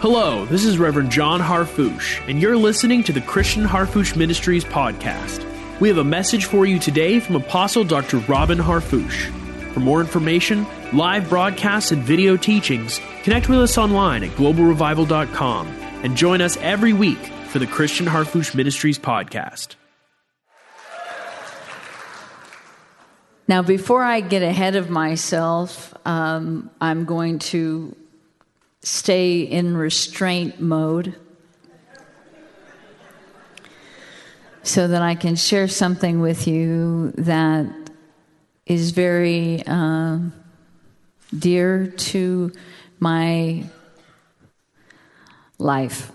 Hello, this is Reverend John Harfouche, and you're listening to the Christian Harfouche Ministries podcast. We have a message for you today from Apostle Dr. Robin Harfouche. For more information, live broadcasts, and video teachings, connect with us online at globalrevival.com and join us every week for the Christian Harfouche Ministries podcast. Now, before I get ahead of myself, um, I'm going to stay in restraint mode so that I can share something with you that is very uh, dear to my life.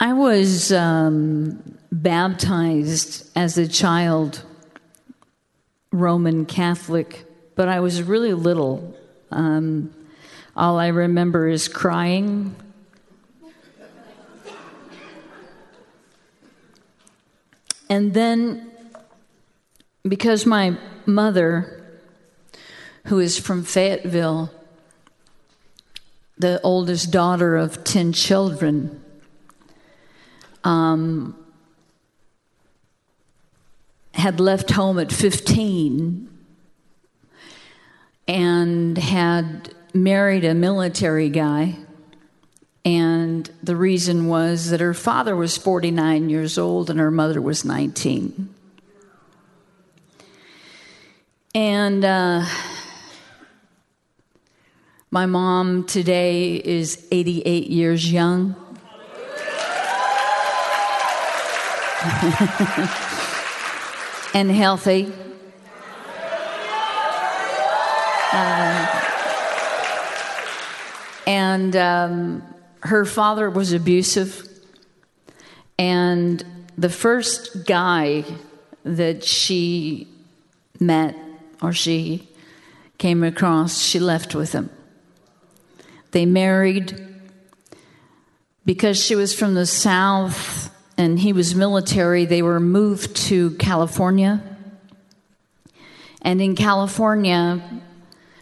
I was um, baptized as a child Roman Catholic, but I was really little. Um, all I remember is crying. And then, because my mother, who is from Fayetteville, the oldest daughter of 10 children, um, had left home at 15 and had married a military guy. And the reason was that her father was 49 years old and her mother was 19. And uh, my mom today is 88 years young. and healthy. Uh, and um, her father was abusive. And the first guy that she met or she came across, she left with him. They married because she was from the South and he was military, they were moved to California. And in California,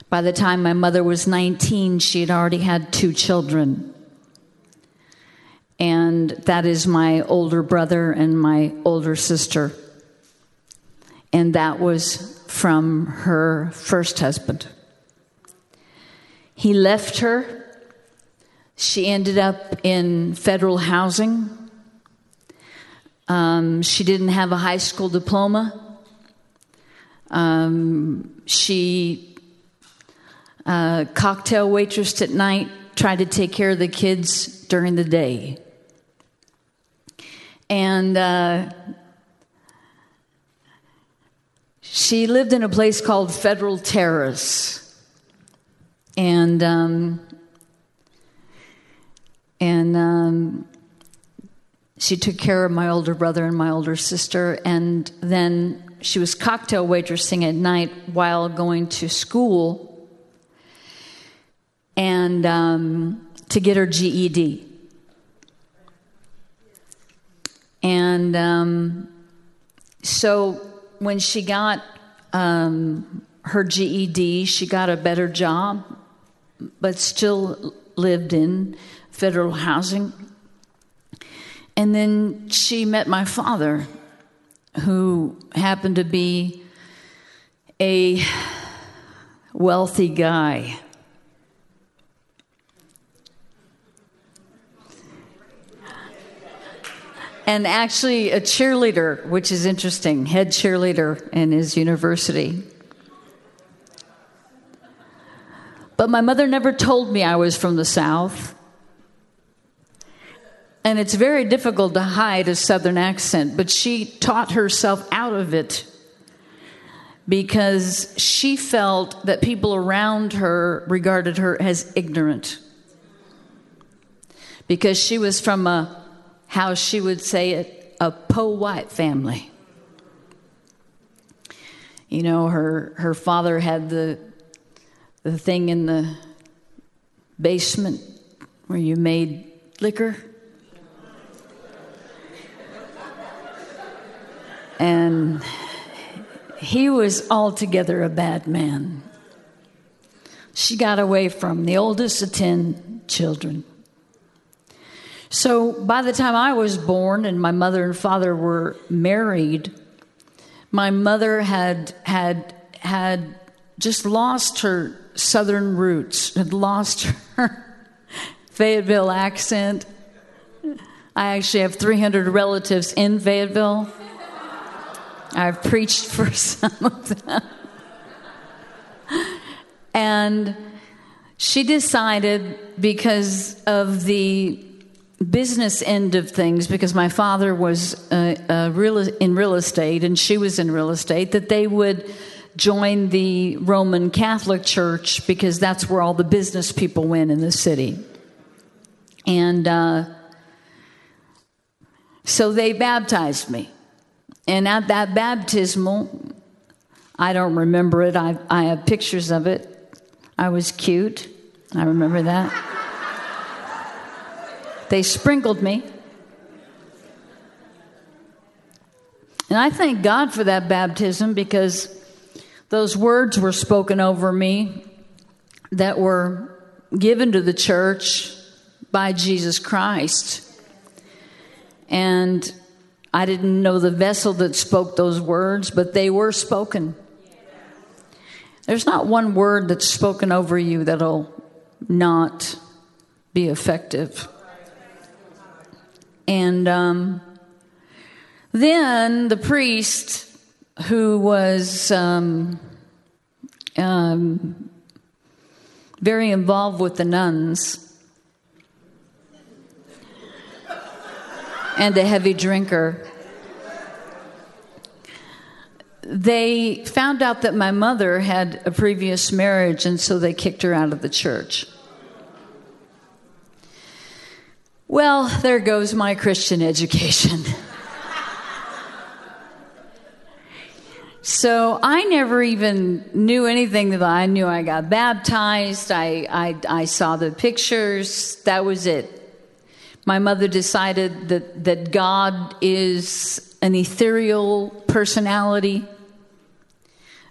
by the time my mother was 19, she had already had two children. And that is my older brother and my older sister. And that was from her first husband. He left her. She ended up in federal housing um, she didn't have a high school diploma. Um, she uh, cocktail waitressed at night, tried to take care of the kids during the day. And uh, she lived in a place called Federal Terrace. And um, and um, she took care of my older brother and my older sister, and then she was cocktail waitressing at night while going to school and um, to get her GED. And um, so when she got um, her GED, she got a better job, but still lived in federal housing. And then she met my father, who happened to be a wealthy guy. And actually, a cheerleader, which is interesting, head cheerleader in his university. But my mother never told me I was from the South. And it's very difficult to hide a Southern accent, but she taught herself out of it because she felt that people around her regarded her as ignorant. Because she was from a, how she would say it, a po white family. You know, her, her father had the, the thing in the basement where you made liquor And he was altogether a bad man. she got away from, the oldest of 10 children. So by the time I was born and my mother and father were married, my mother had had had just lost her southern roots, had lost her Fayetteville accent. I actually have 300 relatives in Fayetteville. I've preached for some of them. And she decided because of the business end of things, because my father was uh, uh, real, in real estate and she was in real estate, that they would join the Roman Catholic Church because that's where all the business people went in the city. And uh, so they baptized me. And at that baptismal, I don't remember it. I, I have pictures of it. I was cute. I remember that. they sprinkled me. And I thank God for that baptism because those words were spoken over me that were given to the church by Jesus Christ. And I didn't know the vessel that spoke those words, but they were spoken. There's not one word that's spoken over you that'll not be effective. And um, then the priest, who was um, um, very involved with the nuns, and a heavy drinker. They found out that my mother had a previous marriage, and so they kicked her out of the church. Well, there goes my Christian education. so I never even knew anything that I knew. I got baptized, I, I, I saw the pictures, that was it my mother decided that, that God is an ethereal personality,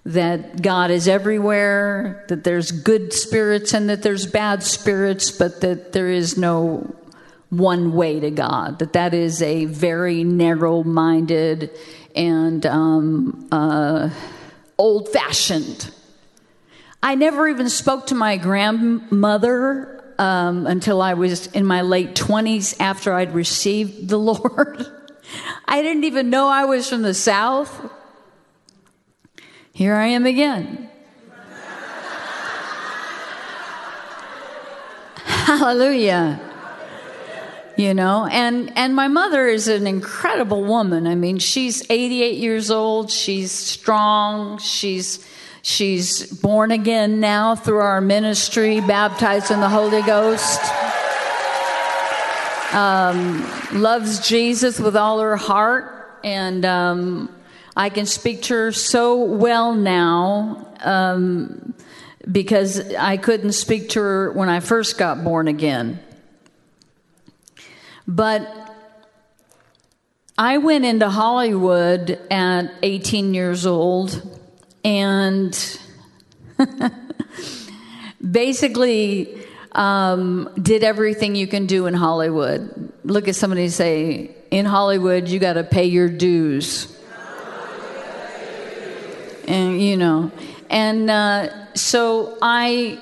that God is everywhere, that there's good spirits and that there's bad spirits, but that there is no one way to God, that that is a very narrow minded and um, uh, old fashioned. I never even spoke to my grandmother um, until I was in my late 20s after I'd received the Lord. I didn't even know I was from the South. Here I am again. Hallelujah. You know, and and my mother is an incredible woman. I mean, she's 88 years old. She's strong. She's She's born again now through our ministry, baptized in the Holy Ghost. Um, loves Jesus with all her heart, and um, I can speak to her so well now um, because I couldn't speak to her when I first got born again. But I went into Hollywood at 18 years old and basically um, did everything you can do in Hollywood. Look at somebody say, in Hollywood, you got to pay your dues. And, you know, and uh, so I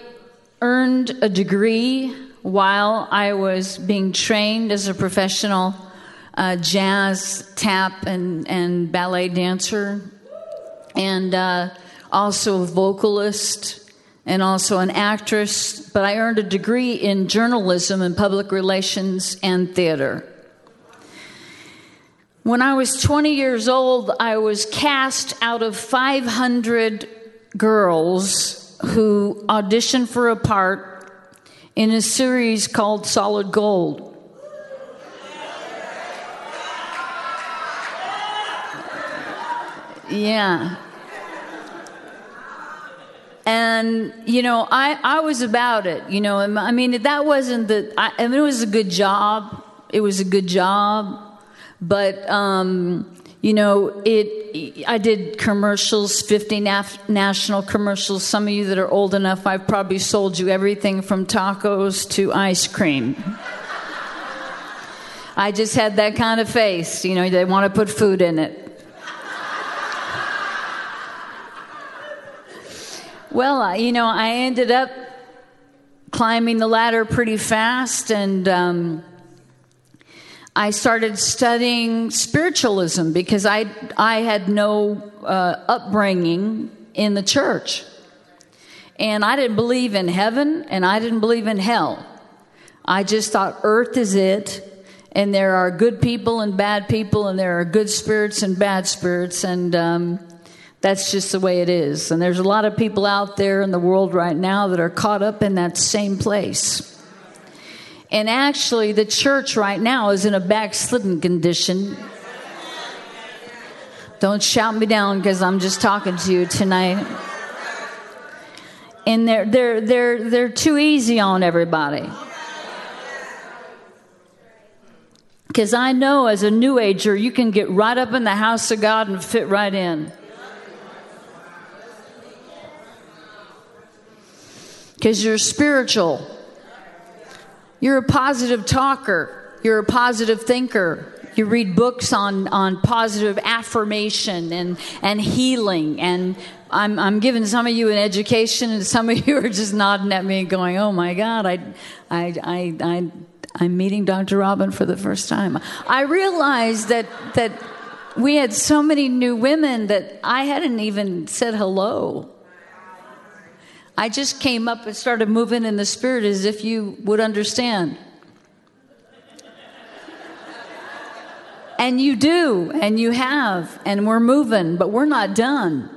earned a degree while I was being trained as a professional uh, jazz, tap, and, and ballet dancer and uh, also a vocalist and also an actress, but I earned a degree in journalism and public relations and theater. When I was 20 years old, I was cast out of 500 girls who auditioned for a part in a series called Solid Gold. Yeah. And, you know, I, I was about it, you know, I mean, that wasn't the, I, I mean, it was a good job. It was a good job. But, um, you know, it. I did commercials, 50 naf- national commercials. Some of you that are old enough, I've probably sold you everything from tacos to ice cream. I just had that kind of face. You know, they want to put food in it. well, you know, I ended up climbing the ladder pretty fast and. Um, I started studying spiritualism because I, I had no uh, upbringing in the church. And I didn't believe in heaven and I didn't believe in hell. I just thought earth is it, and there are good people and bad people, and there are good spirits and bad spirits, and um, that's just the way it is. And there's a lot of people out there in the world right now that are caught up in that same place. And actually, the church right now is in a backslidden condition. Don't shout me down because I'm just talking to you tonight. And they're, they're, they're, they're too easy on everybody. Because I know as a new ager, you can get right up in the house of God and fit right in. Because you're spiritual. You're a positive talker. You're a positive thinker. You read books on, on positive affirmation and, and healing. And I'm, I'm giving some of you an education, and some of you are just nodding at me going, Oh my God, I, I, I, I, I'm meeting Dr. Robin for the first time. I realized that, that we had so many new women that I hadn't even said hello. I just came up and started moving in the spirit as if you would understand. And you do, and you have, and we're moving, but we're not done.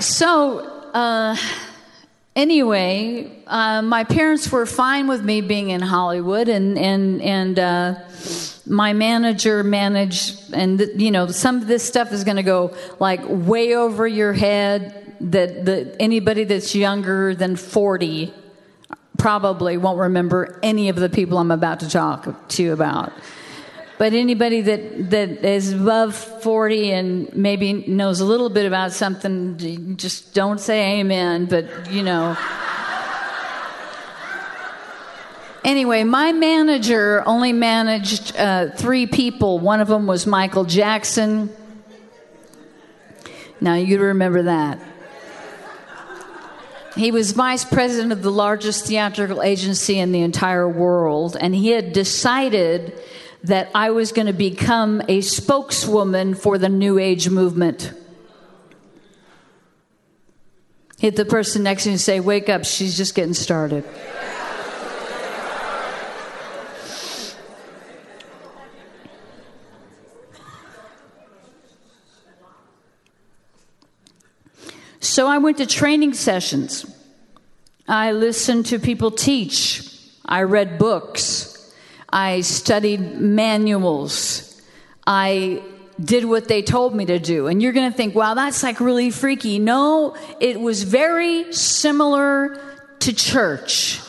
So, uh, anyway, uh, my parents were fine with me being in Hollywood, and and and uh, my manager managed, and you know, some of this stuff is going to go like way over your head. That that anybody that's younger than forty probably won't remember any of the people I'm about to talk to you about. But anybody that, that is above 40 and maybe knows a little bit about something, just don't say amen, but you know. Anyway, my manager only managed uh, three people. One of them was Michael Jackson. Now you remember that. He was vice president of the largest theatrical agency in the entire world, and he had decided that I was going to become a spokeswoman for the New Age movement. Hit the person next to you and say, Wake up, she's just getting started. So I went to training sessions. I listened to people teach. I read books. I studied manuals. I did what they told me to do. And you're going to think, wow, that's like really freaky. No, it was very similar to church.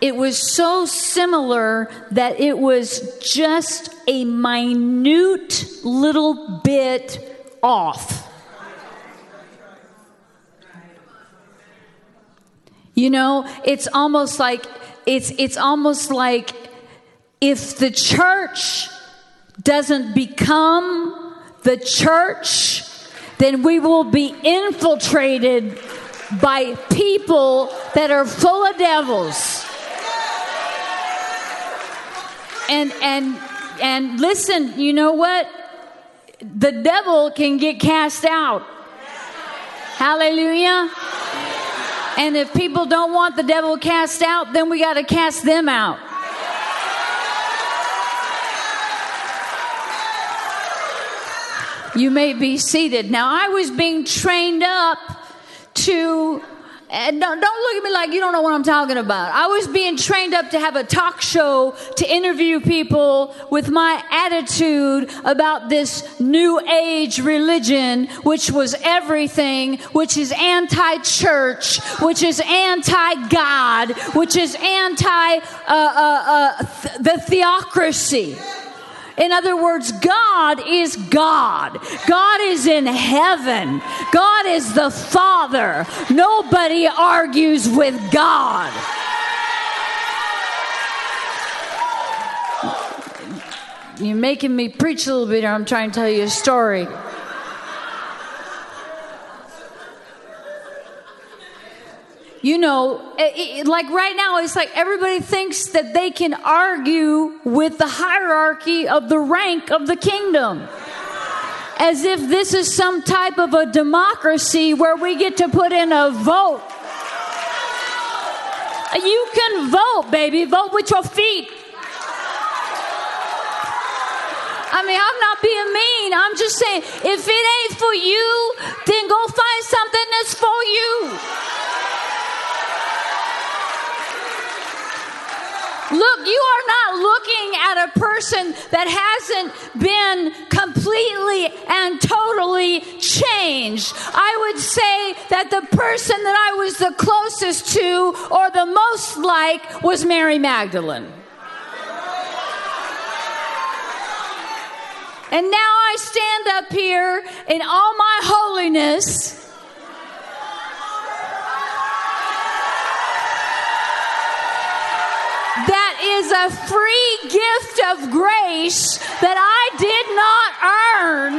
It was so similar that it was just a minute little bit off. You know, it's almost like it's, it's almost like if the church doesn't become the church, then we will be infiltrated by people that are full of devils. And and and listen, you know what? The devil can get cast out. Hallelujah. And if people don't want the devil cast out, then we got to cast them out. You may be seated. Now, I was being trained up to And don't, don't look at me like you don't know what I'm talking about. I was being trained up to have a talk show to interview people with my attitude about this new age religion, which was everything, which is anti church, which is anti God, which is anti uh, uh, uh, th- the theocracy. In other words, God is God. God is in heaven. God is the Father. Nobody argues with God. You're making me preach a little bit, or I'm trying to tell you a story. You know, it, like right now, it's like everybody thinks that they can argue with the hierarchy of the rank of the kingdom. As if this is some type of a democracy where we get to put in a vote. You can vote, baby. Vote with your feet. I mean, I'm not being mean. I'm just saying, if it ain't for you, then go find something that's for you. Look, you are not looking at a person that hasn't been completely and totally changed. I would say that the person that I was the closest to or the most like was Mary Magdalene. And now I stand up here in all my holiness is a free gift of grace that I did not earn.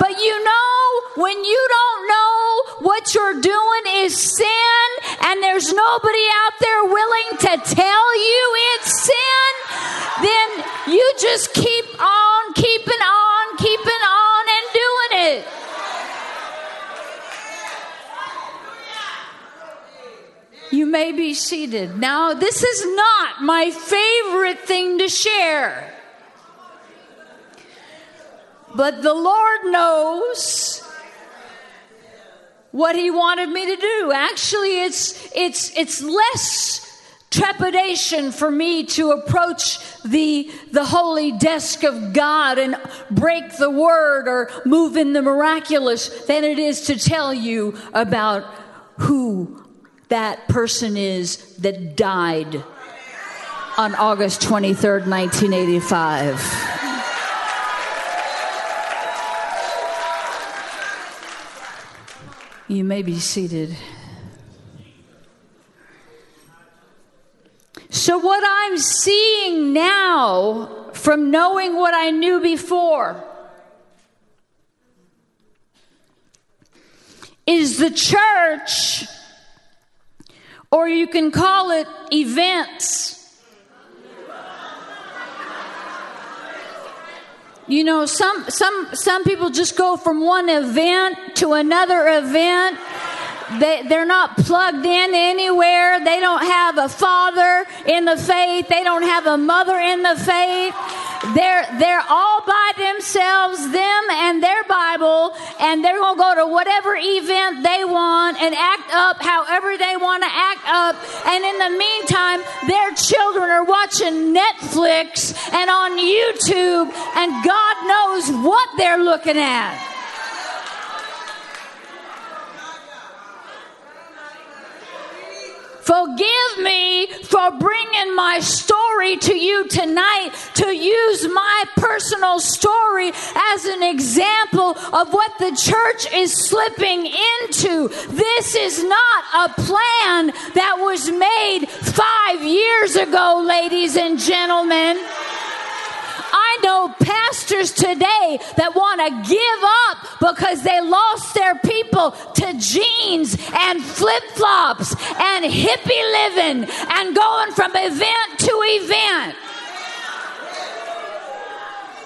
But you know, when you don't know what you're doing is sin and there's nobody out there willing to tell you it's sin, then you just keep on keeping on, keeping on, and doing it. You may be seated. Now, this is not my favorite thing to share. But the Lord knows what he wanted me to do. Actually, it's it's it's less trepidation for me to approach the the holy desk of God and break the word or move in the miraculous than it is to tell you about who that person is that died on August 23rd, 1985. You may be seated. So, what I'm seeing now from knowing what I knew before is the church or you can call it events. You know, some some some people just go from one event to another event. They, they're not plugged in anywhere. They don't have a father in the faith. They don't have a mother in the faith. They're, they're all by themselves, them and their Bible, and they're going to go to whatever event they want and act up however they want to act up. And in the meantime, their children are watching Netflix and on YouTube, and God knows what they're looking at. Forgive me for bringing my story to you tonight to use my personal story as an example of what the church is slipping into. This is not a plan that was made five years ago, ladies and gentlemen. I know pastors today that want to give up because they lost their people to jeans and flip flops and hippie living and going from event to event.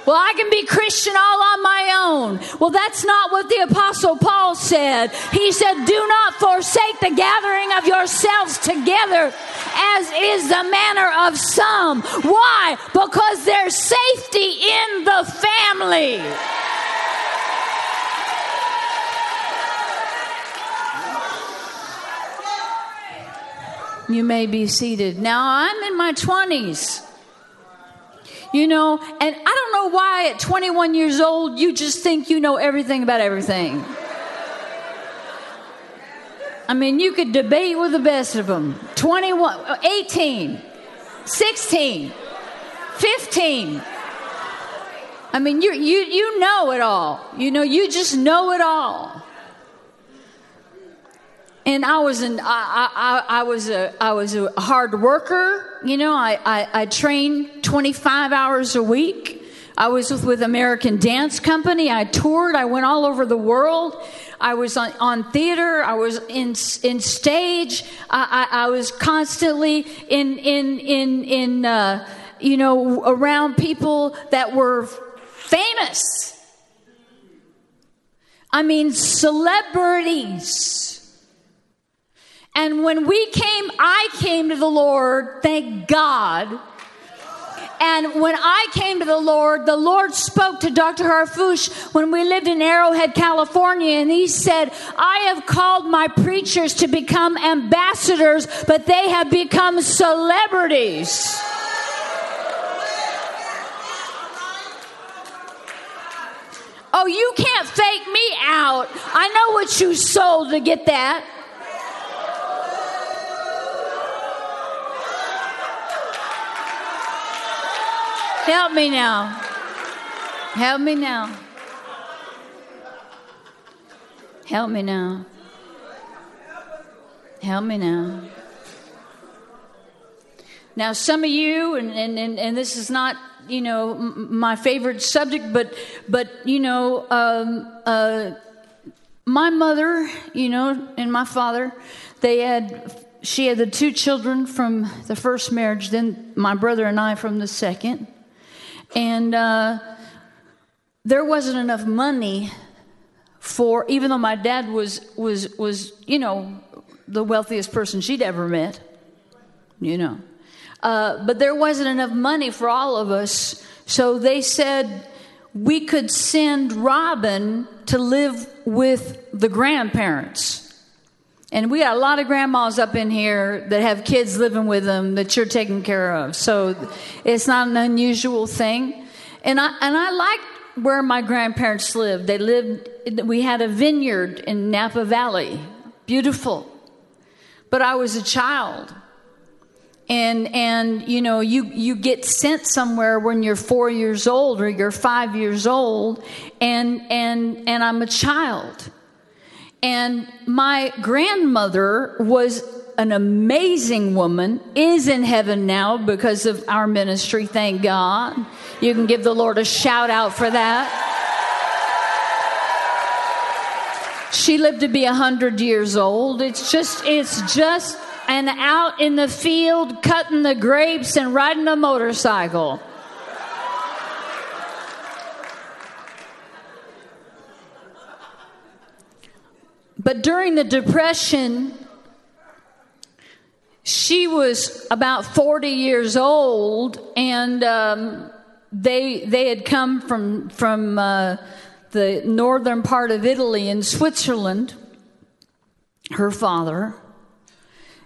Well, I can be Christian all on my own. Well, that's not what the Apostle Paul said. He said, Do not forsake the gathering of yourselves together, as is the manner of some. Why? Because there's safety in the family. You may be seated. Now, I'm in my 20s. You know, and I don't know why at 21 years old you just think you know everything about everything. I mean, you could debate with the best of them. 21, 18, 16, 15. I mean, you, you, you know it all. You know, you just know it all and I was an I, I, I, was a I was a hard worker. You know, I, I, I trained 25 hours a week. I was with, with American Dance Company. I toured. I went all over the world. I was on, on theater. I was in in stage. I, I, I was constantly in in in in uh, you know around people that were famous. I mean, celebrities. And when we came, I came to the Lord, thank God. And when I came to the Lord, the Lord spoke to Dr. Harfouche when we lived in Arrowhead, California, and he said, I have called my preachers to become ambassadors, but they have become celebrities. Oh, you can't fake me out. I know what you sold to get that. Help me now. Help me now. Help me now. Help me now. Now, some of you, and, and, and, and this is not, you know, m- my favorite subject, but, but you know, um, uh, my mother, you know, and my father, they had, she had the two children from the first marriage, then my brother and I from the second. And uh, there wasn't enough money for, even though my dad was, was, was, you know, the wealthiest person she'd ever met, you know. Uh, but there wasn't enough money for all of us. So they said we could send Robin to live with the grandparents. And we got a lot of grandmas up in here that have kids living with them that you're taking care of. So it's not an unusual thing. And I, and I liked where my grandparents lived. They lived, we had a vineyard in Napa Valley. Beautiful. But I was a child. And, and you know, you, you get sent somewhere when you're four years old or you're five years old, and, and, and I'm a child. And my grandmother was an amazing woman, is in heaven now because of our ministry, thank God. You can give the Lord a shout out for that. She lived to be a hundred years old. It's just, it's just, and out in the field cutting the grapes and riding a motorcycle. But during the Depression, she was about 40 years old, and um, they, they had come from, from uh, the northern part of Italy in Switzerland, her father,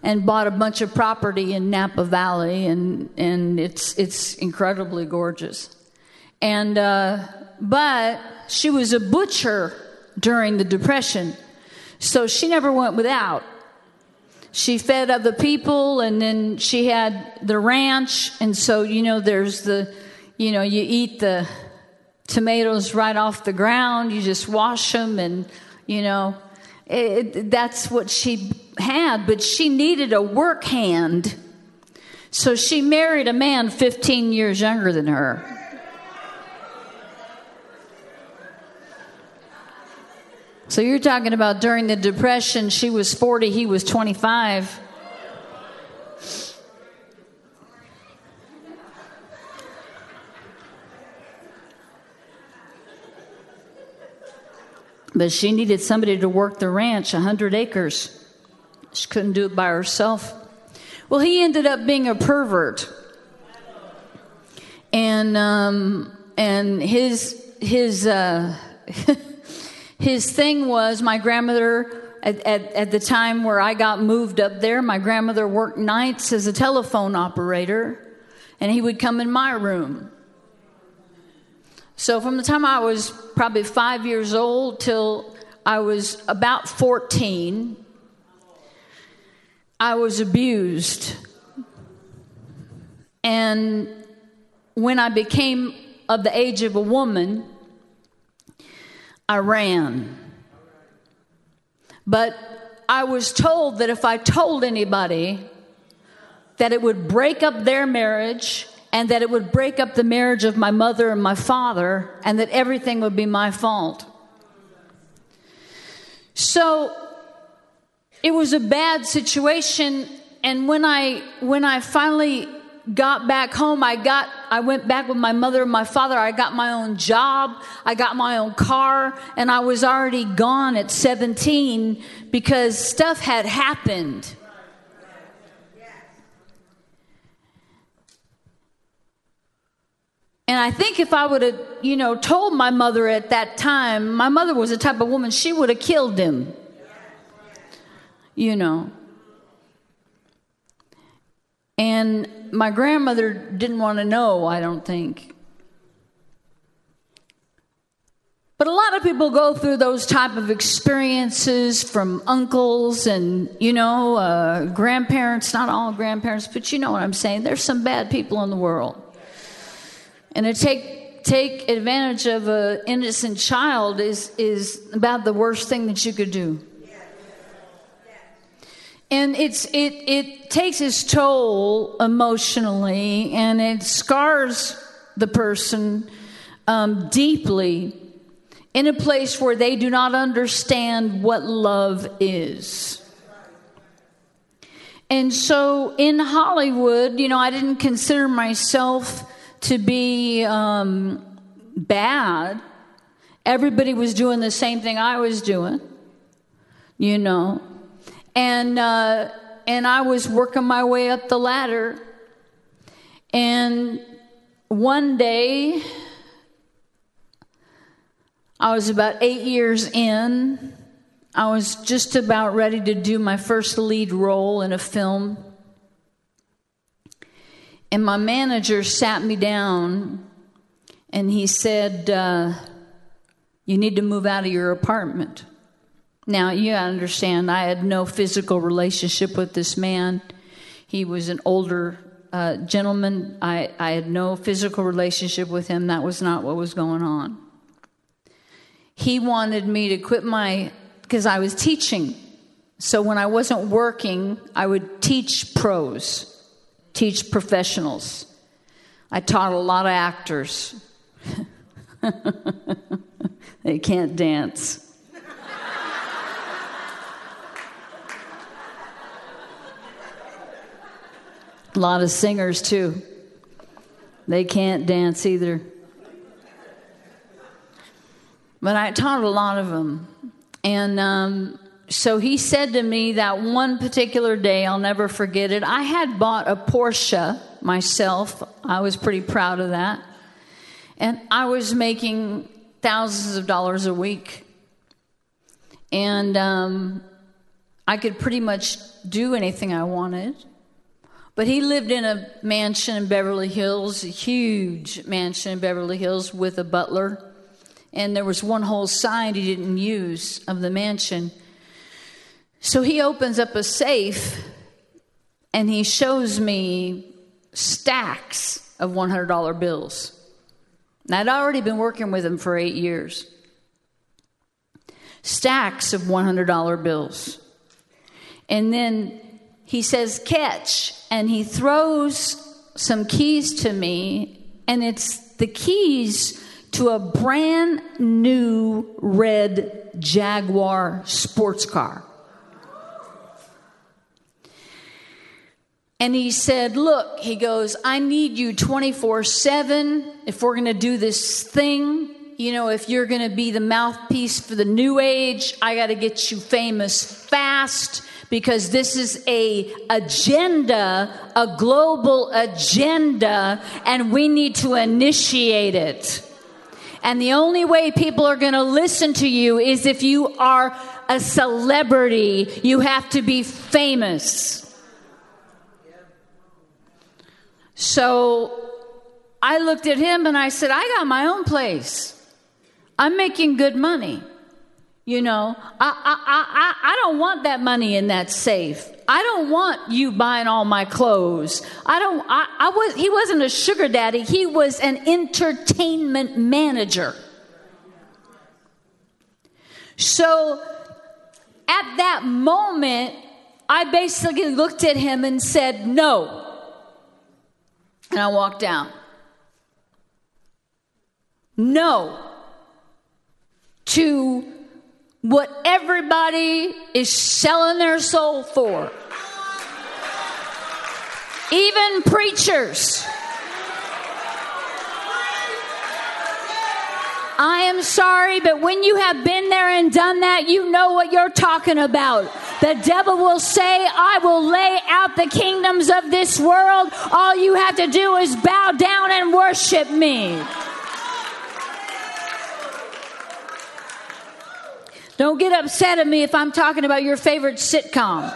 and bought a bunch of property in Napa Valley, and, and it's, it's incredibly gorgeous. And, uh, but she was a butcher during the Depression. So she never went without. She fed other people, and then she had the ranch. And so, you know, there's the, you know, you eat the tomatoes right off the ground, you just wash them, and, you know, it, that's what she had. But she needed a work hand. So she married a man 15 years younger than her. So you're talking about during the Depression, she was 40, he was 25. But she needed somebody to work the ranch, 100 acres. She couldn't do it by herself. Well, he ended up being a pervert. And, um, and his, his, uh, his thing was my grandmother at, at, at the time where I got moved up there, my grandmother worked nights as a telephone operator, and he would come in my room. So from the time I was probably five years old till I was about 14, I was abused. And when I became of the age of a woman, I ran. But I was told that if I told anybody, that it would break up their marriage and that it would break up the marriage of my mother and my father and that everything would be my fault. So it was a bad situation and when I when I finally got back home i got i went back with my mother and my father. I got my own job. I got my own car. And i was already gone at 17 because stuff had happened. And i think if i would have you know told my mother at that time my mother was the type of woman she would have killed him. You know and my grandmother didn't want to know, I don't think. But a lot of people go through those type of experiences from uncles and, you know, uh, grandparents, not all grandparents, but you know what I'm saying. There's some bad people in the world. And to take, take advantage of an innocent child is, is about the worst thing that you could do and it's it it takes its toll emotionally and it scars the person um, deeply in a place where they do not understand what love is. And so in hollywood you know i didn't consider myself to be um, bad. Everybody was doing the same thing i was doing you know and uh, and I was working my way up the ladder. And one day, I was about eight years in. I was just about ready to do my first lead role in a film. And my manager sat me down and he said, uh, You need to move out of your apartment. Now, you understand, I had no physical relationship with this man. He was an older uh, gentleman. I, I had no physical relationship with him. That was not what was going on. He wanted me to quit my, because I was teaching. So when I wasn't working, I would teach pros, teach professionals. I taught a lot of actors. they can't dance. A lot of singers, too. They can't dance either. But I taught a lot of them. And um, so he said to me that one particular day, I'll never forget it. I had bought a Porsche myself. I was pretty proud of that. And I was making thousands of dollars a week. And um, I could pretty much do anything I wanted. But he lived in a mansion in Beverly Hills, a huge mansion in Beverly Hills with a butler. And there was one whole side he didn't use of the mansion. So he opens up a safe and he shows me stacks of $100 bills. And I'd already been working with him for eight years. Stacks of $100 bills. And then he says, Catch. And he throws some keys to me, and it's the keys to a brand new red Jaguar sports car. And he said, Look, he goes, I need you 24 7 if we're going to do this thing. You know, if you're going to be the mouthpiece for the new age, I got to get you famous fast because this is a agenda, a global agenda, and we need to initiate it. And the only way people are going to listen to you is if you are a celebrity. You have to be famous. So I looked at him and I said, I got my own place. I'm making good money. You know, I, I, I, I don't want that money in that safe. I don't want you buying all my clothes. I don't, I, I was, he wasn't a sugar daddy. He was an entertainment manager. So at that moment, I basically looked at him and said, no. And I walked down. No to what everybody is selling their soul for. Even preachers. I am sorry, but when you have been there and done that, you know what you're talking about. The devil will say, I will lay out the kingdoms of this world. All you have to do is bow down and worship me. Don't get upset at me if I'm talking about your favorite sitcom.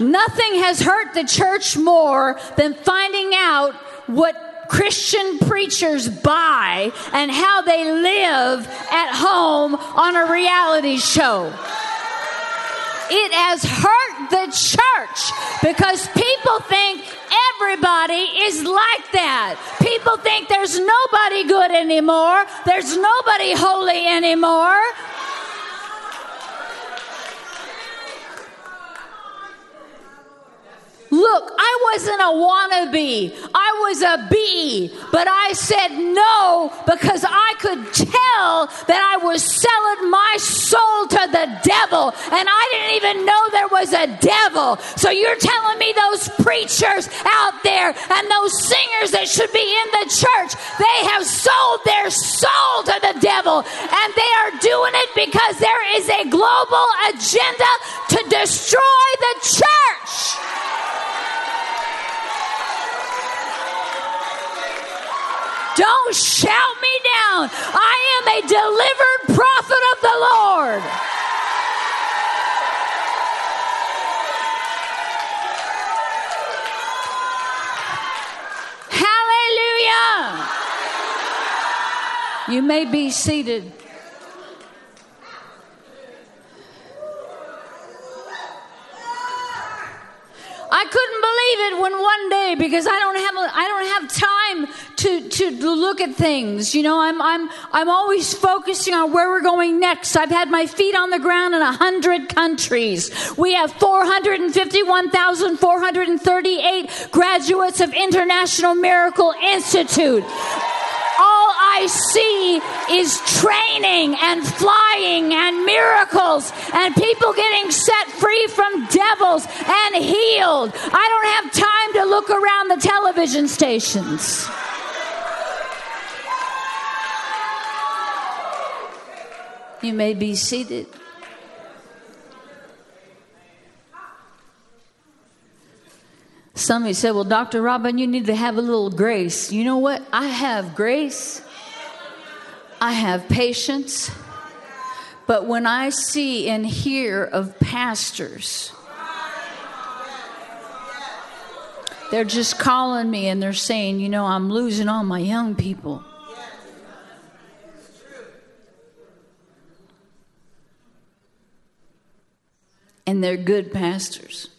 Nothing has hurt the church more than finding out what Christian preachers buy and how they live at home on a reality show. It has hurt the church because people think everybody is like that. People think there's nobody good anymore, there's nobody holy anymore. Look, I wasn't a wannabe. I was a bee. But I said no because I could tell that I was selling my soul to the devil. And I didn't even know there was a devil. So you're telling me those preachers out there and those singers that should be in the church, they have sold their soul to the devil. And they are doing it because there is a global agenda to destroy the church. Don't shout me down. I am a delivered prophet of the Lord. Hallelujah. You may be seated. I couldn't believe it when one day because I don't have I don't have time to, to look at things. You know, I'm, I'm, I'm always focusing on where we're going next. I've had my feet on the ground in a hundred countries. We have 451,438 graduates of International Miracle Institute all I see is training and flying and miracles and people getting set free from devils and healed. I don't have time to look around the television stations. You may be seated. Somebody said, Well, Dr. Robin, you need to have a little grace. You know what? I have grace, I have patience. But when I see and hear of pastors, they're just calling me and they're saying, You know, I'm losing all my young people. And they're good pastors.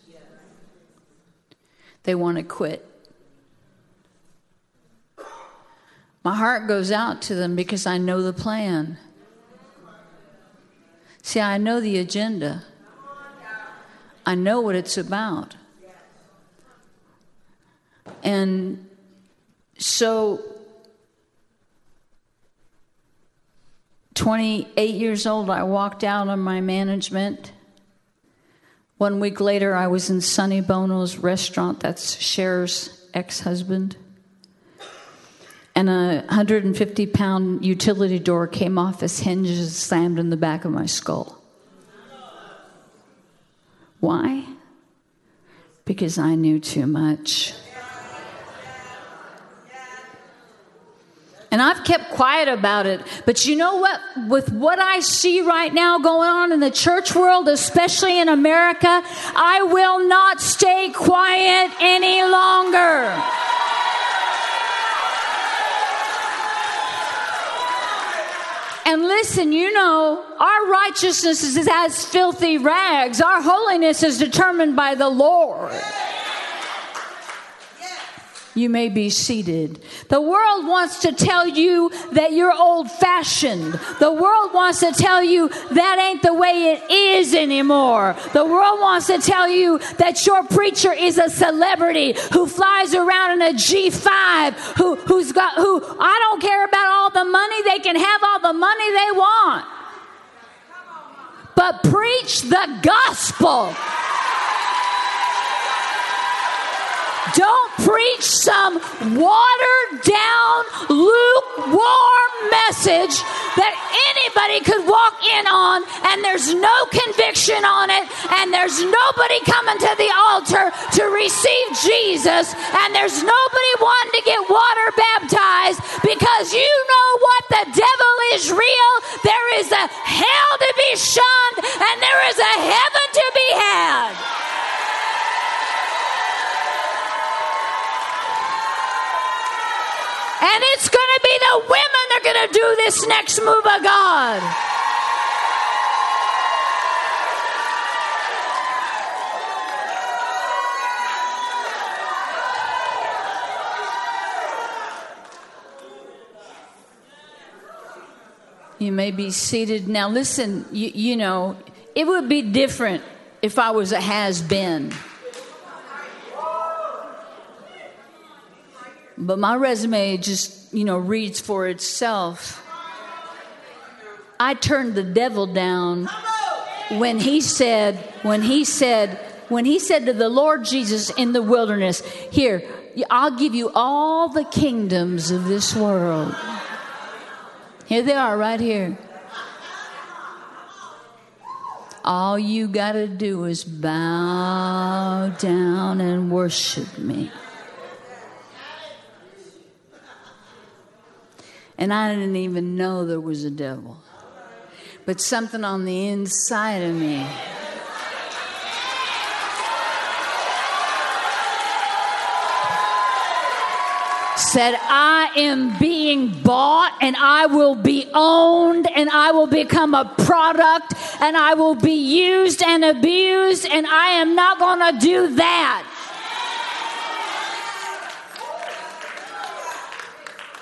They want to quit. My heart goes out to them because I know the plan. See, I know the agenda. I know what it's about. And so, 28 years old, I walked out on my management one week later, I was in Sonny Bono's restaurant, that's Cher's ex husband. And a 150 pound utility door came off its hinges slammed in the back of my skull. Why? Because I knew too much. And I've kept quiet about it. But you know what? With what I see right now going on in the church world, especially in America, I will not stay quiet any longer. And listen, you know, our righteousness is as filthy rags. Our holiness is determined by the Lord. You may be seated. The world wants to tell you that you're old fashioned. The world wants to tell you that ain't the way it is anymore. The world wants to tell you that your preacher is a celebrity who flies around in a G5, who, who's got, who, I don't care about all the money. They can have all the money they want. But preach the gospel. Don't preach some watered down, lukewarm message that anybody could walk in on, and there's no conviction on it, and there's nobody coming to the altar to receive Jesus, and there's nobody wanting to get water baptized because you know what? The devil is real. There is a hell to be shunned, and there is a heaven to be had. And it's going to be the women that are going to do this next move of God. You may be seated. Now, listen, you, you know, it would be different if I was a has been. But my resume just, you know, reads for itself. I turned the devil down when he said, when he said, when he said to the Lord Jesus in the wilderness, Here, I'll give you all the kingdoms of this world. Here they are, right here. All you got to do is bow down and worship me. And I didn't even know there was a devil. But something on the inside of me. said, I am being bought and I will be owned and I will become a product and I will be used and abused and I am not going to do that.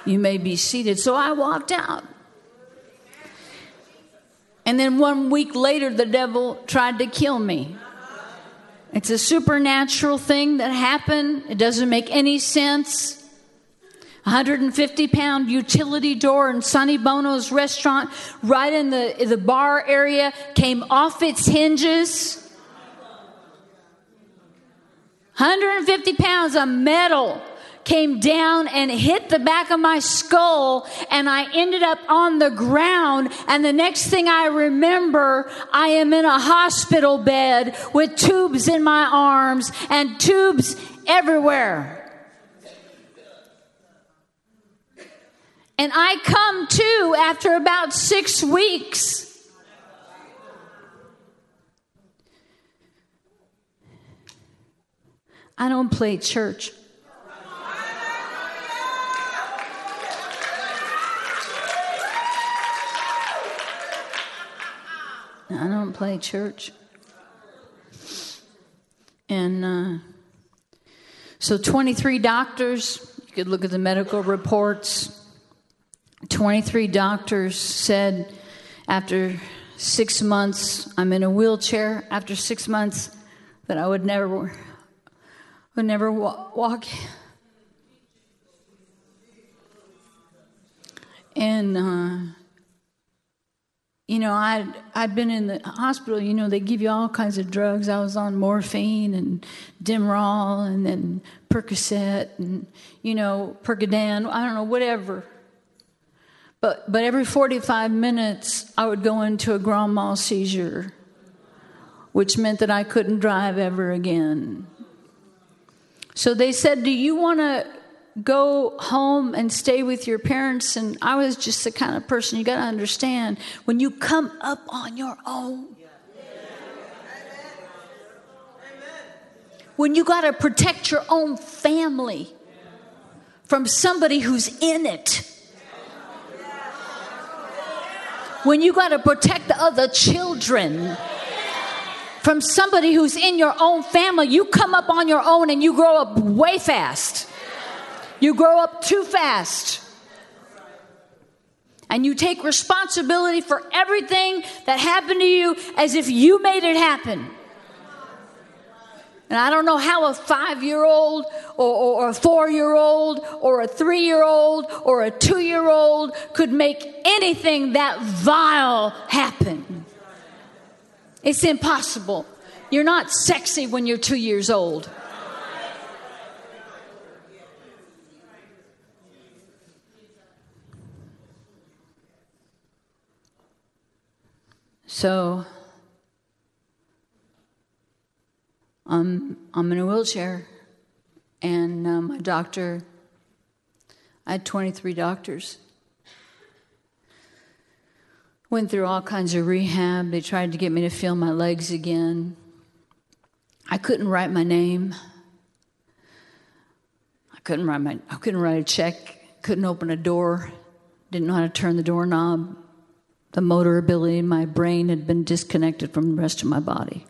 You may be seated. So I walked out. And then one week later, the devil tried to kill me. It's a supernatural thing that happened. It doesn't make any sense. 150 pound utility door in Sonny Bono's restaurant, right in the, the bar area, came off its hinges. 150 pounds of metal came down and hit the back of my skull and I ended up on the ground. And the next thing I remember, I am in a hospital bed with tubes in my arms and tubes everywhere. And I come to after about six weeks. I don't play church. I don't play church. And uh, so 23 doctors, you could look at the medical reports. 23 doctors said after six months, I'm in a wheelchair. After six months, that I would never, would never walk. And uh, you know, I'd, I'd been in the hospital, you know, they give you all kinds of drugs. I was on morphine and Demerol and then Percocet and, you know, Percodan, I don't know, whatever. But, but every 45 minutes, I would go into a grand mal seizure, which meant that I couldn't drive ever again. So they said, Do you want to go home and stay with your parents. And I was just the kind of person you got to understand when you come up on your own. When you got to protect your own family from somebody who's in it. When you got to protect the other children from somebody who's in your own family, you come up on your own and you grow up way fast. You grow up too fast. And you take responsibility for everything that happened to you as if you made it happen. And I don't know how a five year old or, or, a four year old or a three year old or a two year old could make anything that vile happen. It's impossible. You're not sexy when you're two years old. So I'm, I'm in a wheelchair, and uh, my doctor, I had 23 doctors. Went through all kinds of rehab. They tried to get me to feel my legs again. I couldn't write my name. I couldn't write my I couldn't write a check, couldn't open a door, didn't know how to turn the doorknob. The motor ability in my brain had been disconnected from the rest of my body.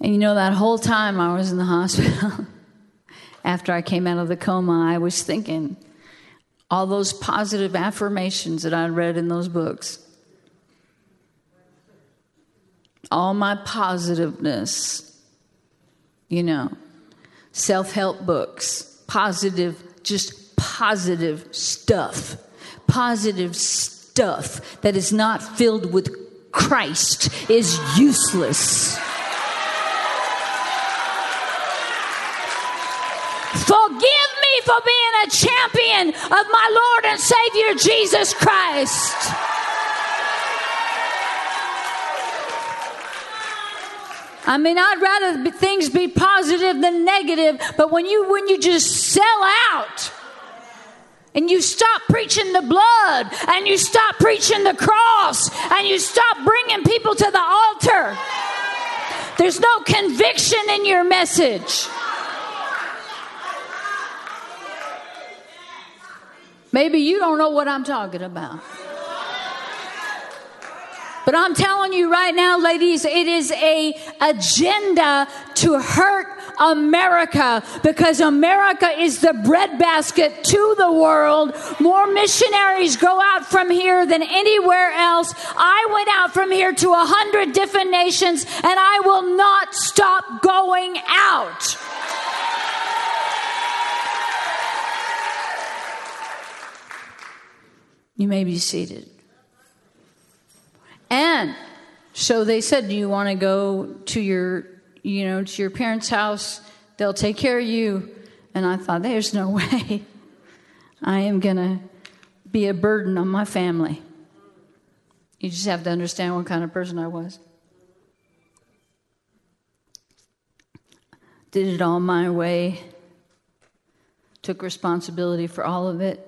And you know, that whole time I was in the hospital, after I came out of the coma, I was thinking all those positive affirmations that I read in those books, all my positiveness, you know, self help books, positive, just positive stuff, positive stuff that is not filled with Christ is useless. Forgive me for being a champion of my Lord and Savior Jesus Christ. I mean, I'd rather things be positive than negative, but when you when you just sell out and you stop preaching the blood and you stop preaching the cross and you stop bringing people to the altar. There's no conviction in your message. Maybe you don't know what I'm talking about. But I'm telling you right now, ladies, it is a agenda to hurt America because America is the breadbasket to the world. More missionaries go out from here than anywhere else. I went out from here to a hundred different nations and I will not stop going out. You may be seated. And so they said, Do you want to go to your you know, to your parents' house. They'll take care of you. And I thought, there's no way I am going to be a burden on my family. You just have to understand what kind of person I was. Did it all my way, took responsibility for all of it.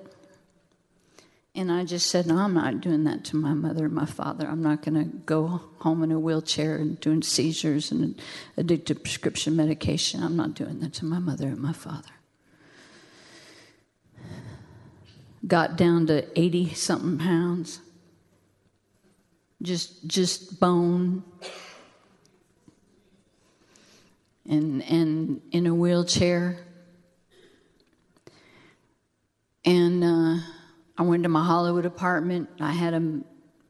And I just said, No, I'm not doing that to my mother and my father. I'm not going to go home in a wheelchair and doing seizures and addicted prescription medication. I'm not doing that to my mother and my father. Got down to 80 something pounds. Just just bone. And and in a wheelchair. And uh I went to my Hollywood apartment. I had them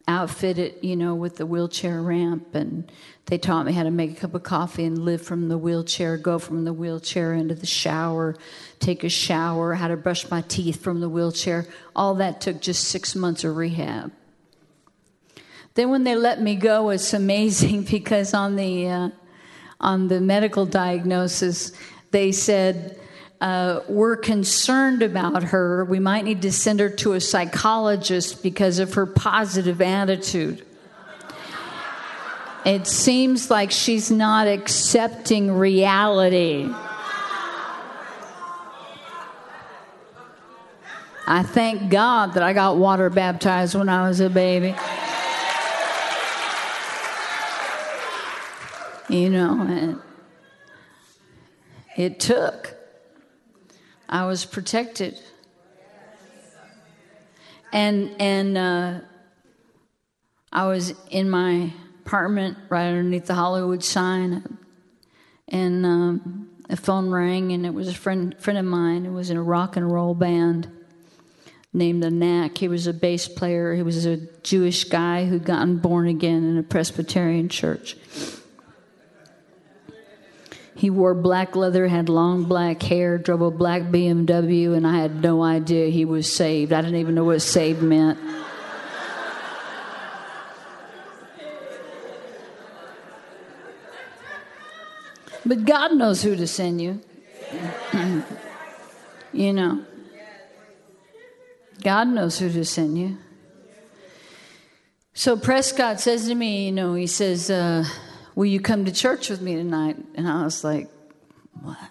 outfitted, you know, with the wheelchair ramp, and they taught me how to make a cup of coffee and live from the wheelchair, go from the wheelchair into the shower, take a shower, how to brush my teeth from the wheelchair. All that took just six months of rehab. Then when they let me go, it's amazing because on the uh, on the medical diagnosis, they said uh, we're concerned about her, we might need to send her to a psychologist because of her positive attitude. It seems like she's not accepting reality. I thank God that I got water baptized when I was a baby. You know, it took I was protected. And and uh, I was in my apartment right underneath the Hollywood sign, and um, a phone rang, and it was a friend friend of mine who was in a rock and roll band named the Knack. He was a bass player. He was a Jewish guy who'd gotten born again in a Presbyterian church. He wore black leather, had long black hair, drove a black BMW, and I had no idea he was saved. I didn't even know what saved meant. But God knows who to send you. you know. God knows who to send you. So Prescott says to me, you know, he says, uh, Will you come to church with me tonight? And I was like, What?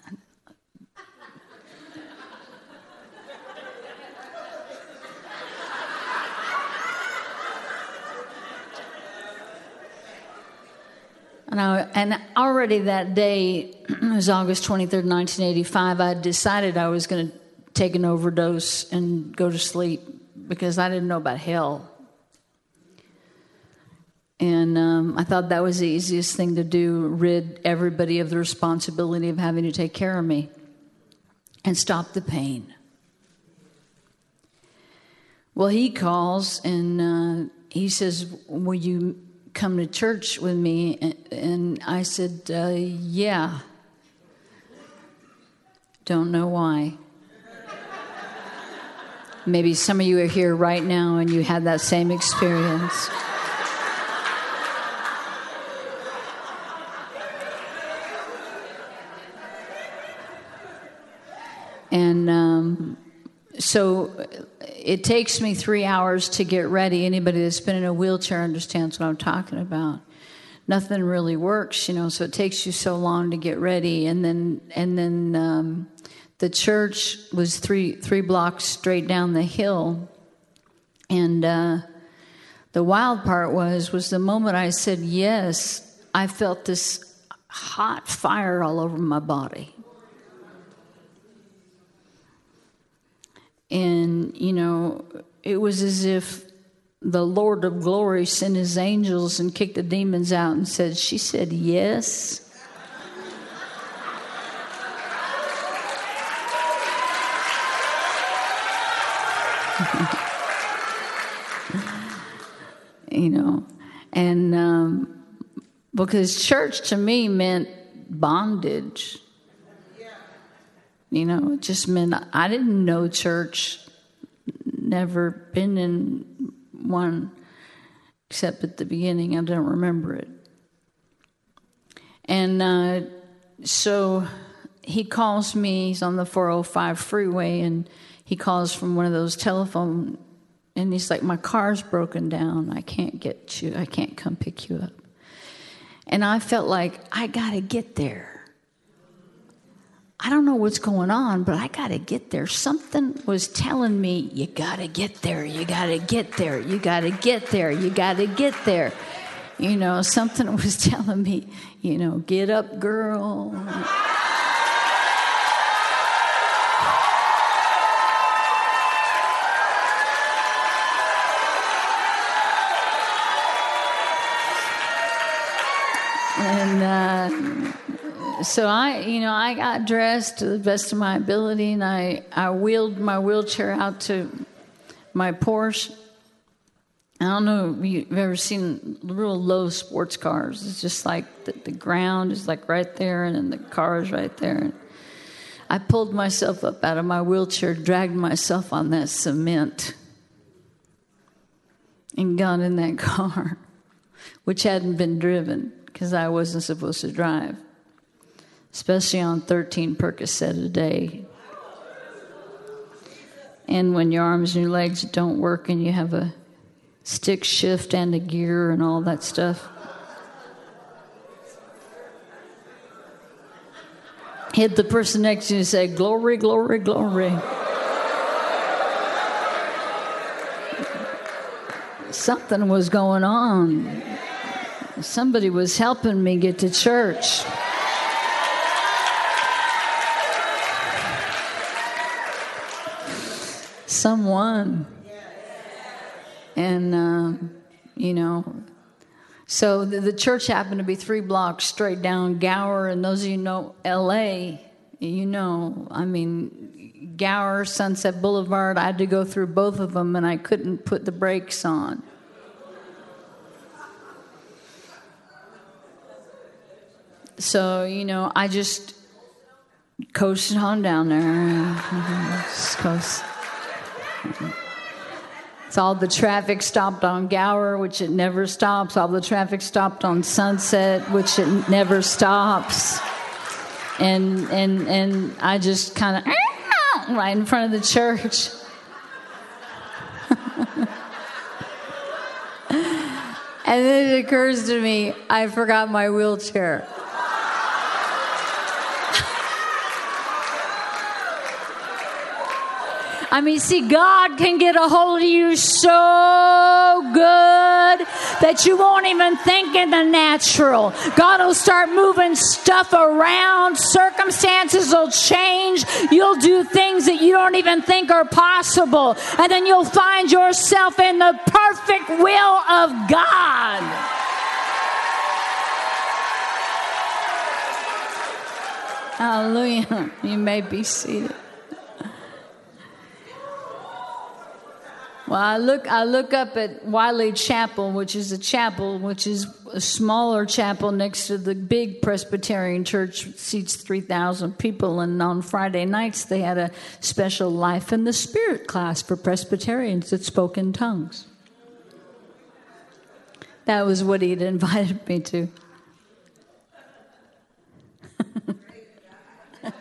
And, I, and already that day, it was August 23rd, 1985, I decided I was going to take an overdose and go to sleep because I didn't know about hell. And um, I thought that was the easiest thing to do rid everybody of the responsibility of having to take care of me and stop the pain. Well, he calls and uh, he says, Will you come to church with me? And I said, uh, Yeah. Don't know why. Maybe some of you are here right now and you had that same experience. And um, so it takes me three hours to get ready. Anybody that's been in a wheelchair understands what I'm talking about. Nothing really works, you know. So it takes you so long to get ready, and then and then um, the church was three three blocks straight down the hill, and uh, the wild part was was the moment I said yes, I felt this hot fire all over my body. And, you know, it was as if the Lord of glory sent his angels and kicked the demons out and said, She said yes. you know, and um, because church to me meant bondage. You know, it just meant I didn't know church, never been in one except at the beginning. I don't remember it. And uh, so he calls me, he's on the 405 freeway, and he calls from one of those telephone, and he's like, My car's broken down. I can't get you, I can't come pick you up. And I felt like, I got to get there. I don't know what's going on, but I got to get there. Something was telling me, you got to get there, you got to get there, you got to get there, you got to get there. You know, something was telling me, you know, get up, girl. So I, you know, I got dressed to the best of my ability, and I, I wheeled my wheelchair out to my Porsche. I don't know if you've ever seen real low sports cars. It's just like the, the ground is like right there, and then the car is right there. And I pulled myself up out of my wheelchair, dragged myself on that cement, and got in that car, which hadn't been driven because I wasn't supposed to drive, especially on 13 Percocet a day. And when your arms and your legs don't work and you have a stick shift and a gear and all that stuff. Hit the person next to you and say, Glory, glory, glory. Something was going on. Somebody was helping me get to church. Someone. And, um, you know, so the, the, church happened to be three blocks straight down Gower, and those of you know LA, you know, I mean, Gower, Sunset Boulevard, I had to go through both of them, and I couldn't put the brakes on. So, you know, I just coasted on down there. Just coast. All the traffic stopped on Gower, which it never stops. All the traffic stopped on Sunset, which it never stops. And and and I just kind of ah, right in front of the church. and then it occurs to me, I forgot my wheelchair. I mean, see, God can get a hold of you so good that you won't even think in the natural. God will start moving stuff around, circumstances will change. You'll do things that you don't even think are possible. And then you'll find yourself in the perfect will of God. Hallelujah. You may be seated. Well, I look, I look up at Wiley Chapel, which is a chapel, which is a smaller chapel next to the big Presbyterian church, seats 3,000 people. And on Friday nights, they had a special Life in the Spirit class for Presbyterians that spoke in tongues. That was what he'd invited me to.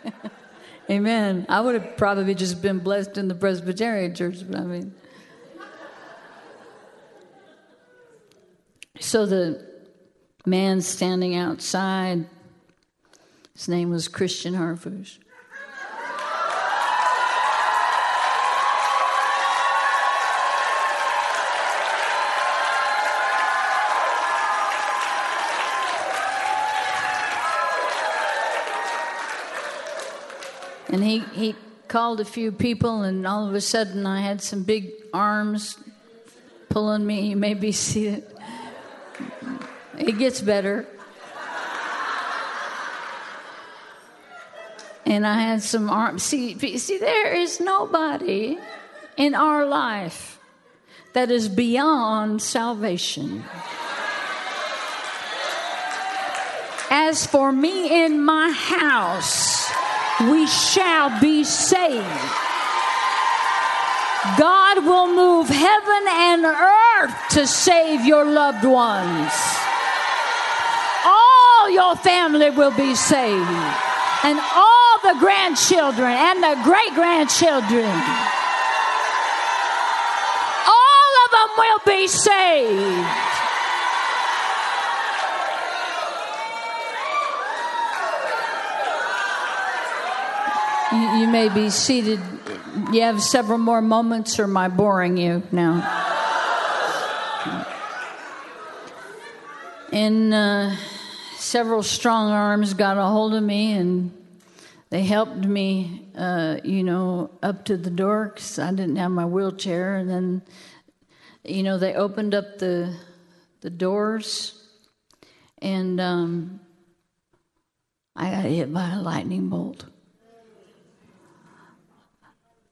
Amen. I would have probably just been blessed in the Presbyterian church, but I mean. So the man standing outside, his name was Christian Harfouche. And he, he called a few people, and all of a sudden I had some big arms pulling me. You may be seated. It gets better. And I had some arms. See, see, there is nobody in our life that is beyond salvation. As for me in my house, we shall be saved. God will move heaven and earth to save your loved ones your family will be saved, and all the grandchildren and the great grandchildren. All of them will be saved. You, you may be seated. You have several more moments, or am I boring you now? In uh, several strong arms got a hold of me and they helped me, uh, you know, up to the door because I didn't have my wheelchair. And then, you know, they opened up the the doors, and um, I got hit by a lightning bolt.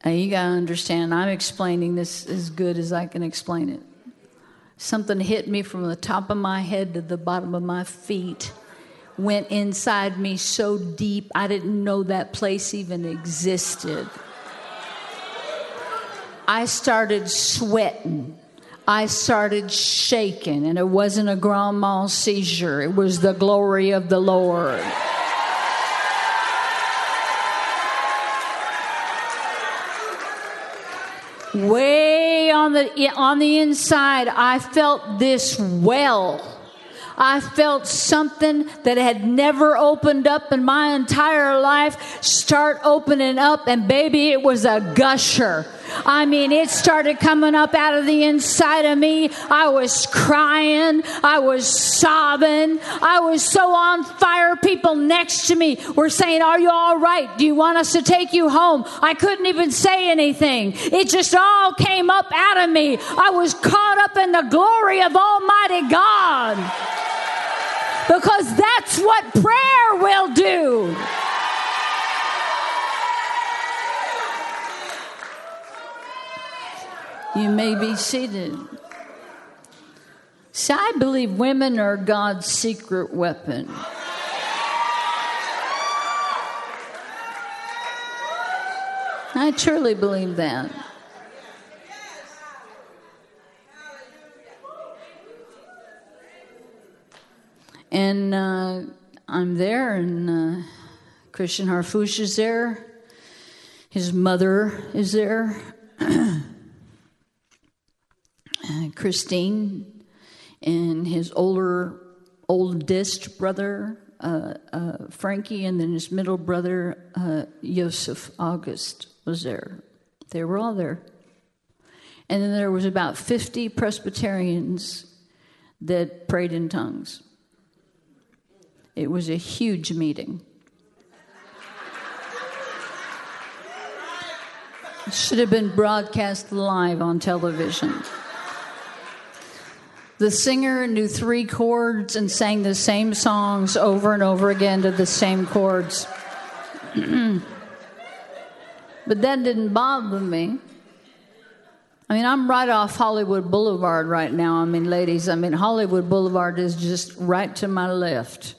Now you gotta understand, I'm explaining this as good as I can explain it. Something hit me from the top of my head to the bottom of my feet went inside me so deep, I didn't know that place even existed. I started sweating. I started shaking, and it wasn't a grand mal seizure, it was the glory of the Lord. Way on the, on the inside, I felt this well I felt something that had never opened up in my entire life start opening up, and baby, it was a gusher. I mean, it started coming up out of the inside of me. I was crying. I was sobbing. I was so on fire. People next to me were saying, Are you all right? Do you want us to take you home? I couldn't even say anything. It just all came up out of me. I was caught up in the glory of Almighty God. Because that's what prayer will do. You may be seated. See, I believe women are God's secret weapon. I truly believe that. And uh, I'm there, and uh, Christian Harfouche is there. His mother is there. Christine and his older, oldest brother, uh, uh, Frankie, and then his middle brother, uh, Joseph August, was there. They were all there. And then there was about 50 Presbyterians that prayed in tongues. It was a huge meeting. It should have been broadcast live on television. The singer knew three chords and sang the same songs over and over again to the same chords. but that didn't bother me. I mean, I'm right off Hollywood Boulevard right now. I mean, ladies, I mean, Hollywood Boulevard is just right to my left.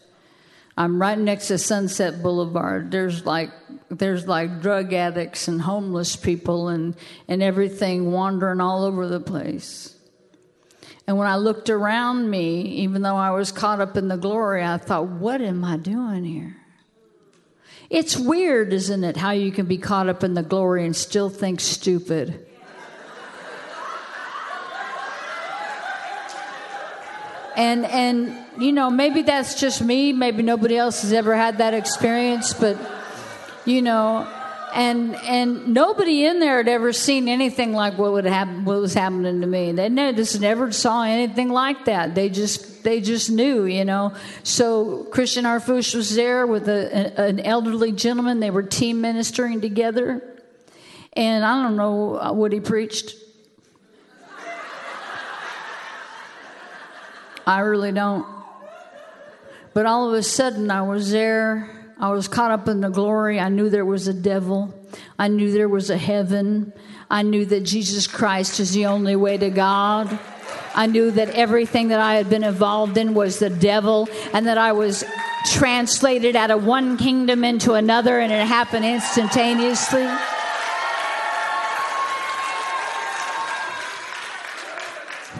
I'm right next to Sunset Boulevard. There's like there's like drug addicts and homeless people and, and everything wandering all over the place. And when I looked around me, even though I was caught up in the glory, I thought, what am I doing here? It's weird, isn't it, how you can be caught up in the glory and still think stupid. And and you know, maybe that's just me, maybe nobody else has ever had that experience, but you know, and and nobody in there had ever seen anything like what would happen what was happening to me. They never, just never saw anything like that. They just they just knew you know. So christian harfouche was there with a, an elderly gentleman. They were team ministering together. And i don't know what he preached. I really don't. But all of a sudden i was there I was caught up in the glory. I knew there was a devil. I knew there was a heaven. I knew that Jesus Christ is the only way to God. I knew that everything that I had been involved in was the devil and that I was translated out of one kingdom into another and it happened instantaneously.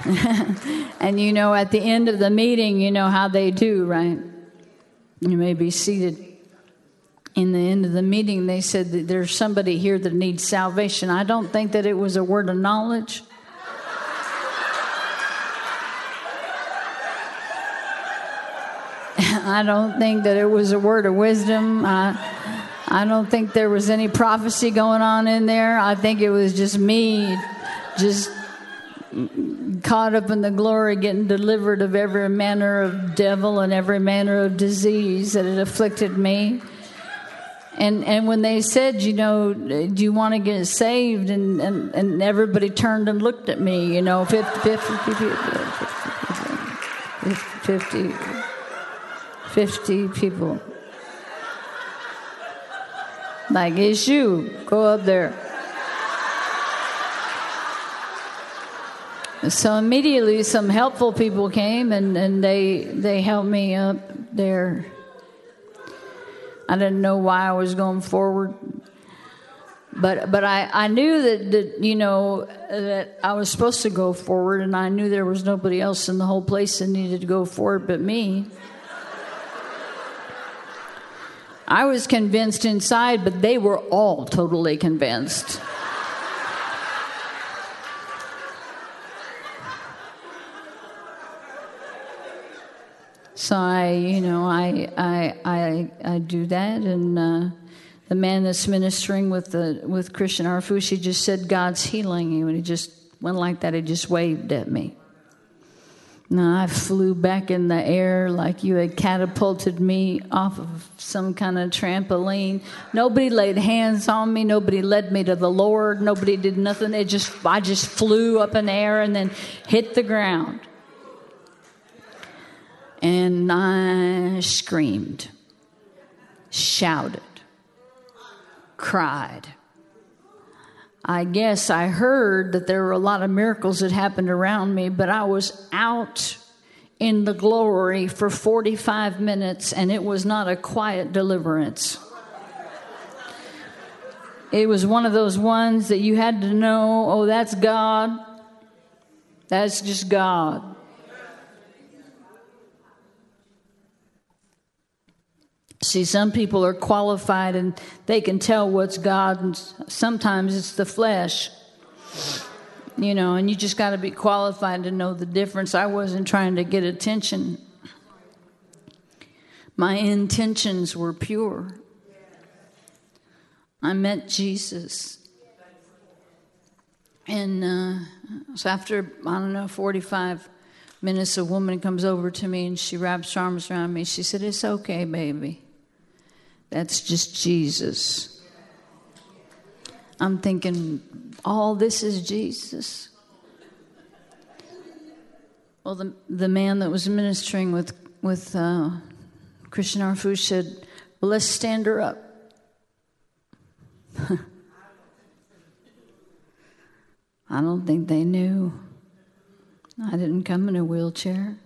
and you know, at the end of the meeting, you know how they do, right? You may be seated in the end of the meeting, they said that there's somebody here that needs salvation. I don't think that it was a word of knowledge. I don't think that it was a word of wisdom. I, I don't think there was any prophecy going on in there. I think it was just me, just caught up in the glory, getting delivered of every manner of devil and every manner of disease that had afflicted me. And and when they said, you know, do you want to get saved? And, and, and everybody turned and looked at me, you know, 50, 50, 50, 50 people. Like, it's you. Go up there. So immediately some helpful people came and, and they they helped me up there I didn't know why I was going forward. But but I, I knew that, that you know that I was supposed to go forward, and I knew there was nobody else in the whole place that needed to go forward but me. I was convinced inside, but they were all totally convinced. So I, you know, I, I, I, I do that, and uh, the man that's ministering with the with Christian Harfouche, he just said, God's healing you. And he just went like that. He just waved at me. Now I flew back in the air like you had catapulted me off of some kind of trampoline. Nobody laid hands on me. Nobody led me to the Lord. Nobody did nothing. It just I just flew up in the air and then hit the ground. And I screamed, shouted, cried. I guess I heard that there were a lot of miracles that happened around me, but I was out in the glory for 45 minutes and it was not a quiet deliverance. It was one of those ones that you had to know oh, that's God. That's just God. See, some people are qualified and they can tell what's God, and sometimes it's the flesh. You know, and you just got to be qualified to know the difference. I wasn't trying to get attention, my intentions were pure. I met Jesus. And uh, so after, I don't know, 45 minutes, a woman comes over to me and she wraps her arms around me. She said, It's okay, baby. That's just Jesus. I'm thinking, all this is Jesus. Well, the, the man that was ministering with, with uh, Christian Harfouche said, Well, let's stand her up. I don't think they knew. I didn't come in a wheelchair.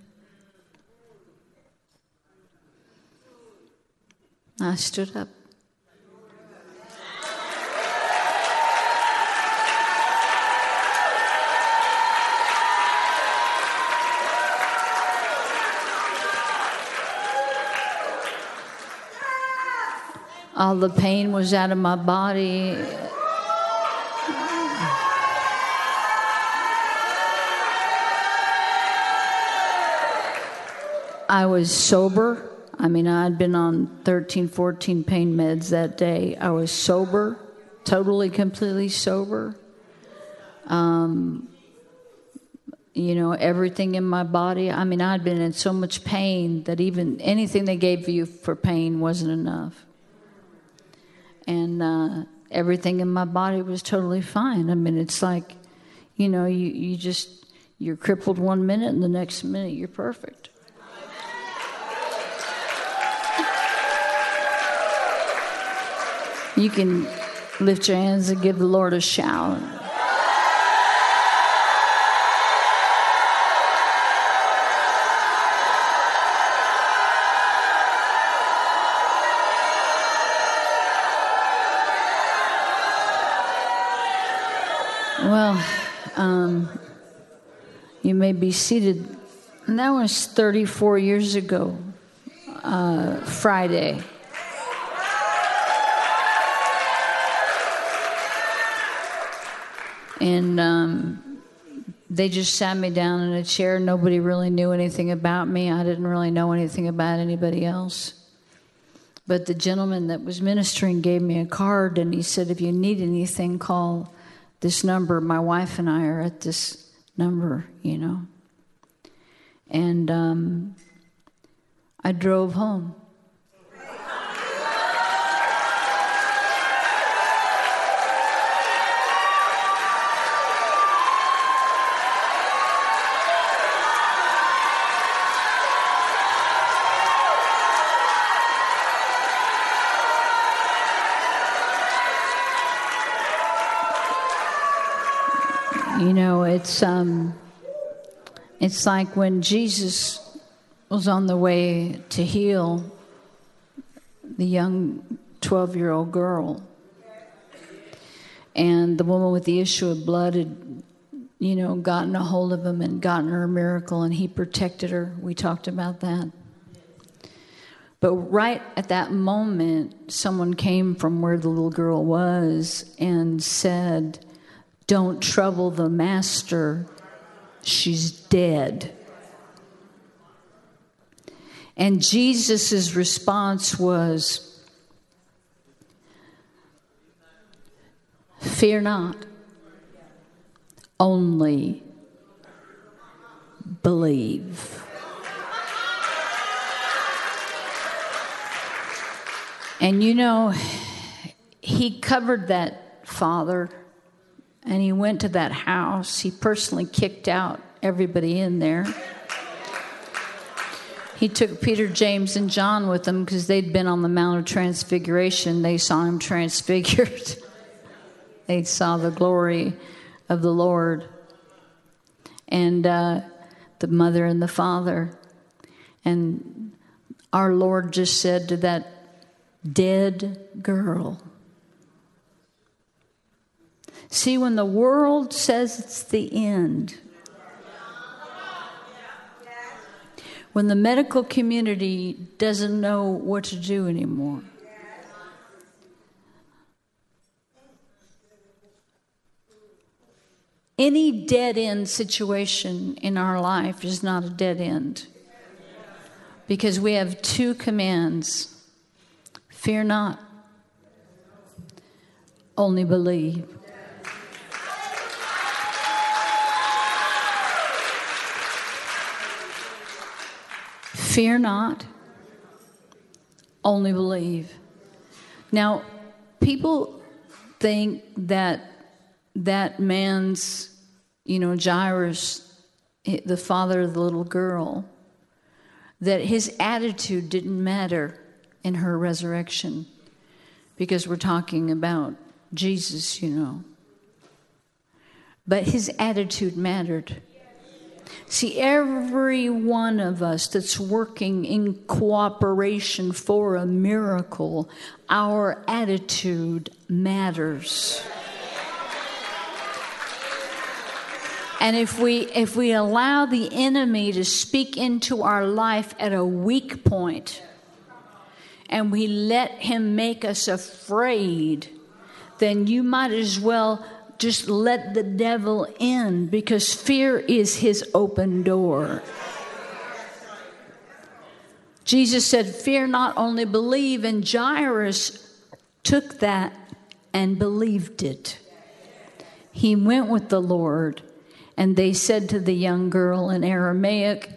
I stood up. All the pain was out of my body. I was sober. I mean, I'd been on 13, 14 pain meds that day. I was sober, totally, completely sober. Um, you know, everything in my body. I mean, I'd been in so much pain that even anything they gave you for pain wasn't enough. And uh, everything in my body was totally fine. I mean, it's like, you know, you, you just, you're crippled one minute and the next minute you're perfect. You can lift your hands and give the Lord a shout. Well, um, you may be seated. And that was 34 years ago, uh, Friday. And um, they just sat me down in a chair. Nobody really knew anything about me. I didn't really know anything about anybody else. But the gentleman that was ministering gave me a card and he said, If you need anything, call this number. My wife and I are at this number, you know. And um, I drove home. You know, it's um, it's like when Jesus was on the way to heal the young twelve-year-old girl, and the woman with the issue of blood had, you know, gotten a hold of him and gotten her a miracle, and he protected her. We talked about that. But right at that moment, someone came from where the little girl was and said, don't trouble the master, she's dead. And Jesus' response was, Fear not, only believe. And you know, he covered that father and he went to that house. He personally kicked out everybody in there. He took Peter, James, and John with him because they'd been on the Mount of Transfiguration. They saw him transfigured, they saw the glory of the Lord. And uh, the mother and the father. And our Lord just said to that dead girl, See, when the world says it's the end, when the medical community doesn't know what to do anymore. Any dead end situation in our life is not a dead end because we have two commands fear not, only believe. Fear not, only believe. Now, people think that that man's, you know, Jairus, the father of the little girl, that his attitude didn't matter in her resurrection because we're talking about Jesus, you know. But his attitude mattered. See, every one of us that's working in cooperation for a miracle, our attitude matters. And if we if we allow the enemy to speak into our life at a weak point and we let him make us afraid, then you might as well just let the devil in because fear is his open door. Jesus said, Fear not, only believe. And Jairus took that and believed it. He went with the Lord, and they said to the young girl in Aramaic,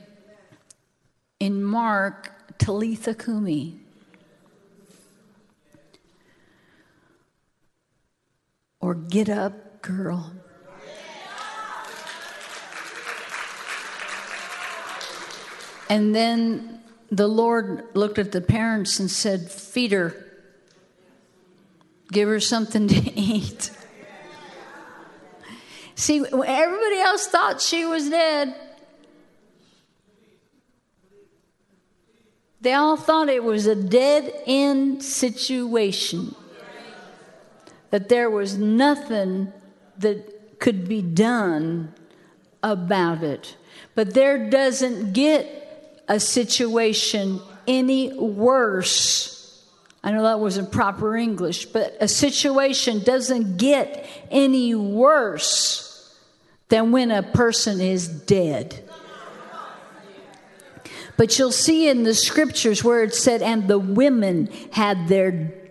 in Mark, Talitha Kumi. Or get up girl. And then the Lord looked at the parents and said, Feed her, give her something to eat. See, everybody else thought she was dead. They all thought it was a dead end situation, that there was nothing that could be done about it. But there doesn't get a situation any worse. I know that wasn't proper English, but a situation doesn't get any worse than when a person is dead. But you'll see in the scriptures where it said, and the women had their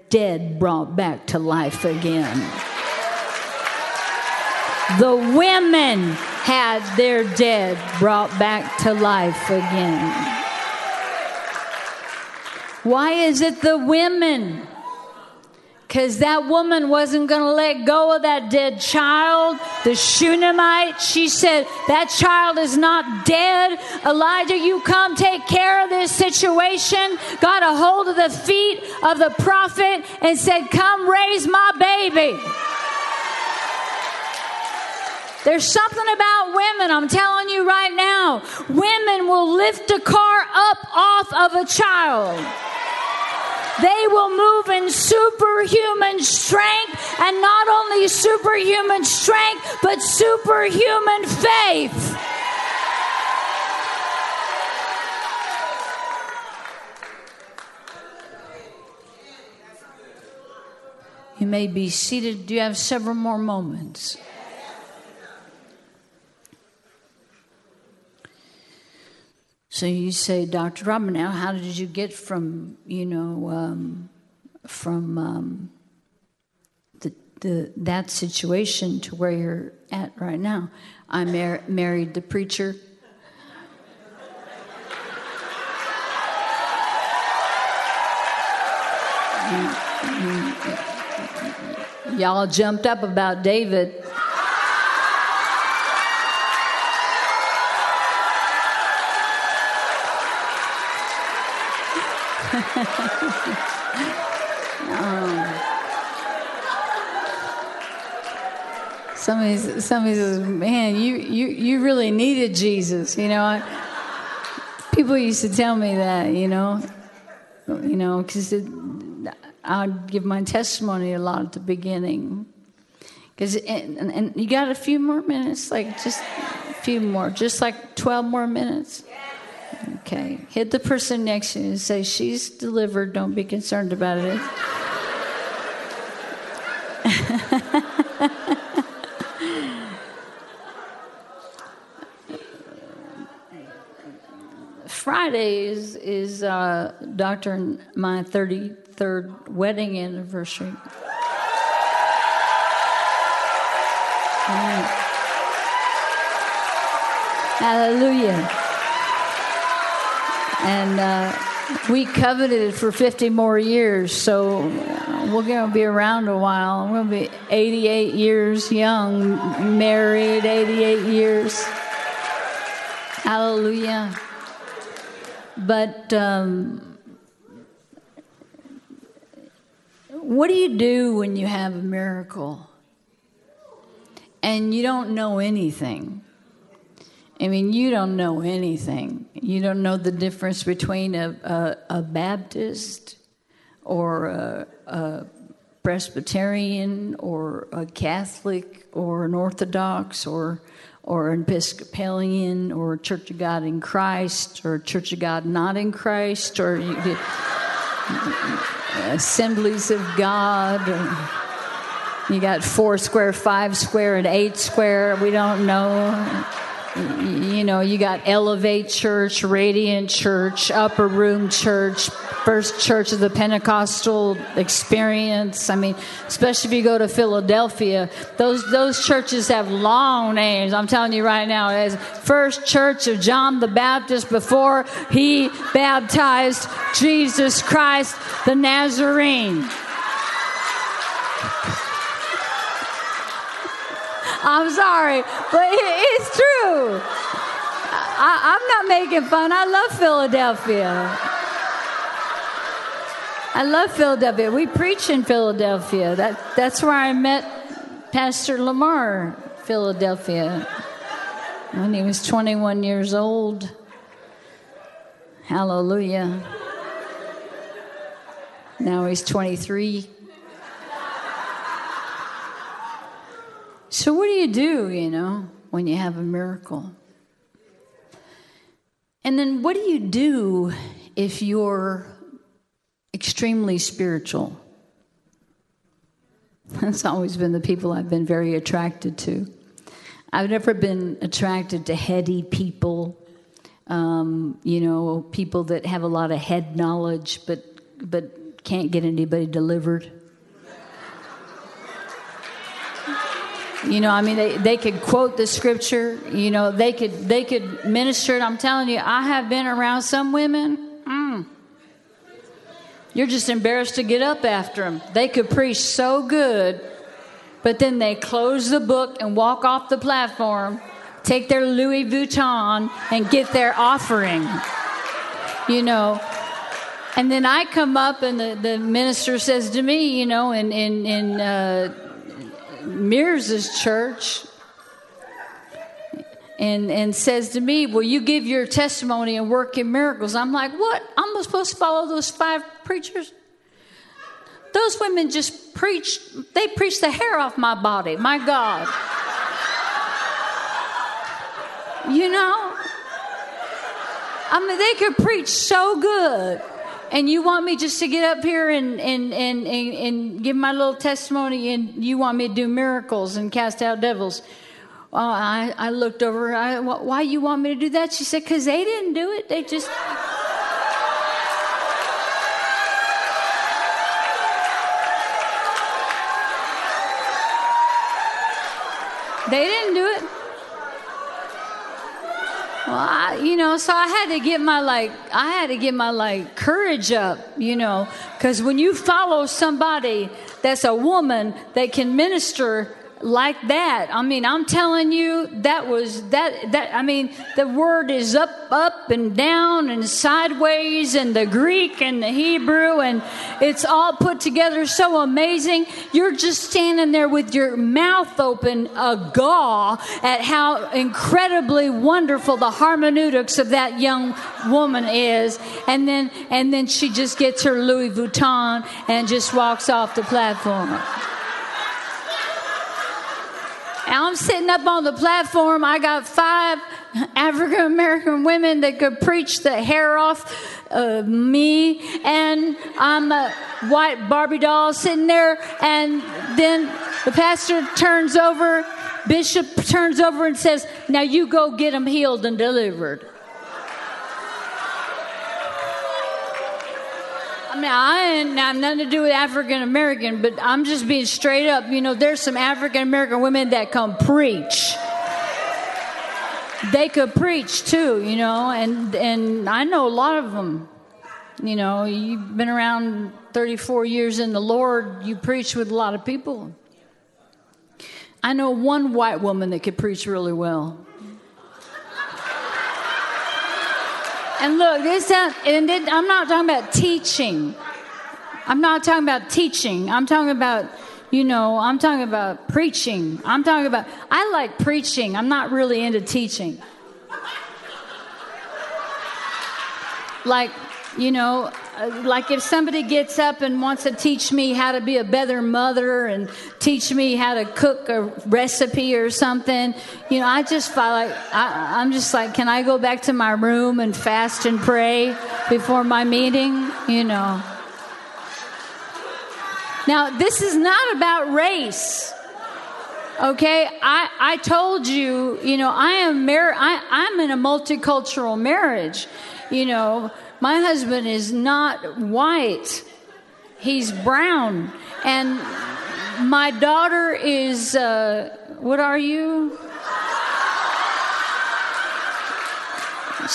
dead brought back to life again. The women had their dead brought back to life again. Why is it the women? Because that woman wasn't going to let go of that dead child, the Shunammite. She said, That child is not dead. Elijah, you come take care of this situation. Got a hold of the feet of the prophet and said, Come raise my baby. There's something about women, I'm telling you right now. Women will lift a car up off of a child. They will move in superhuman strength, and not only superhuman strength, but superhuman faith. You may be seated. Do you have several more moments? So you say, Dr. Robin, now how did you get from, you know, um, from um, the, the that situation to where you're at right now. I mar- married the preacher. Y'all jumped up about David. Somebody, somebody says, "Man, you, you, you really needed Jesus." You know, I, people used to tell me that. You know, you know, because I'd give my testimony a lot at the beginning. Because and, and you got a few more minutes, like just a few more, just like twelve more minutes. Okay. Hit the person next to you and say, She's delivered. Don't be concerned about it. Friday is, uh, Doctor and my 33rd wedding anniversary. Hallelujah. And uh, we coveted it for 50 more years, so we're going to be around a while. We're going to be 88 years young, married 88 years. Hallelujah. But um, what do you do when you have a miracle and you don't know anything? I mean, you don't know anything. You don't know the difference between a, a, a Baptist or a, a, Presbyterian or a Catholic or an Orthodox or or an Episcopalian or Church of God in Christ or Church of God not in Christ or Assemblies of God. Or, you got four square, five square, and eight square. We don't know you know, you got Elevate Church, Radiant Church, Upper Room Church, First Church of the Pentecostal Experience. I mean, especially if you go to Philadelphia, those those churches have long names. I'm telling you right now, as First Church of John the Baptist before he baptized Jesus Christ the Nazarene. I'm sorry, but it's true. I, am not making fun. I love Philadelphia. I love Philadelphia. We preach in Philadelphia. That, that's where I met Pastor Lamar, Philadelphia, when he was 21 years old. Hallelujah. Now he's 23. So, what do you do, you know, when you have a miracle? And then, what do you do if you're extremely spiritual? That's always been the people I've been very attracted to. I've never been attracted to heady people, um, you know, people that have a lot of head knowledge but but can't get anybody delivered. You know, I mean, they, they could quote the scripture. You know, they could they could minister it. I'm telling you, I have been around some women. Mm, you're just embarrassed to get up after them. They could preach so good, but then they close the book and walk off the platform, take their Louis Vuitton, and get their offering. You know, and then I come up and the, the minister says to me, you know, in in in. Uh, Mears's church and, and says to me, Will you give your testimony and work in miracles? I'm like, What? I'm supposed to follow those five preachers? Those women just preach, they preach the hair off my body. My God. You know? I mean, they could preach so good and you want me just to get up here and, and, and, and, and give my little testimony, and you want me to do miracles and cast out devils. Uh, I, I looked over, I, why you want me to do that? She said, because they didn't do it. They just. They didn't do it. Well, I, you know, so I had to get my like, I had to get my like courage up, you know, because when you follow somebody that's a woman that can minister like that. I mean, I'm telling you, that was that that I mean, the word is up, up and down and sideways and the Greek and the Hebrew and it's all put together so amazing. You're just standing there with your mouth open, agaw at how incredibly wonderful the hermeneutics of that young woman is. And then and then she just gets her Louis Vuitton and just walks off the platform. I'm sitting up on the platform. I got five African American women that could preach the hair off of me, and I'm a white Barbie doll sitting there. And then the pastor turns over, Bishop turns over and says, Now you go get them healed and delivered. I mean, I ain't have nothing to do with African American, but I'm just being straight up. You know, there's some African American women that come preach. They could preach too, you know, and and I know a lot of them. You know, you've been around 34 years in the Lord. You preach with a lot of people. I know one white woman that could preach really well. And look, this sound, and it, I'm not talking about teaching. I'm not talking about teaching. I'm talking about, you know, I'm talking about preaching. I'm talking about, I like preaching. I'm not really into teaching. Like, you know, Uh, like if somebody gets up and wants to teach me how to be a better mother and teach me how to cook a recipe or something, you know, I just feel like I, I'm just like, can I go back to my room and fast and pray before my meeting? You know. Now, this is not about race. Okay, I, I told you, you know, I am mar- I, I'm in a multicultural marriage. You know, my husband is not white, he's brown. And my daughter is, uh, what are you?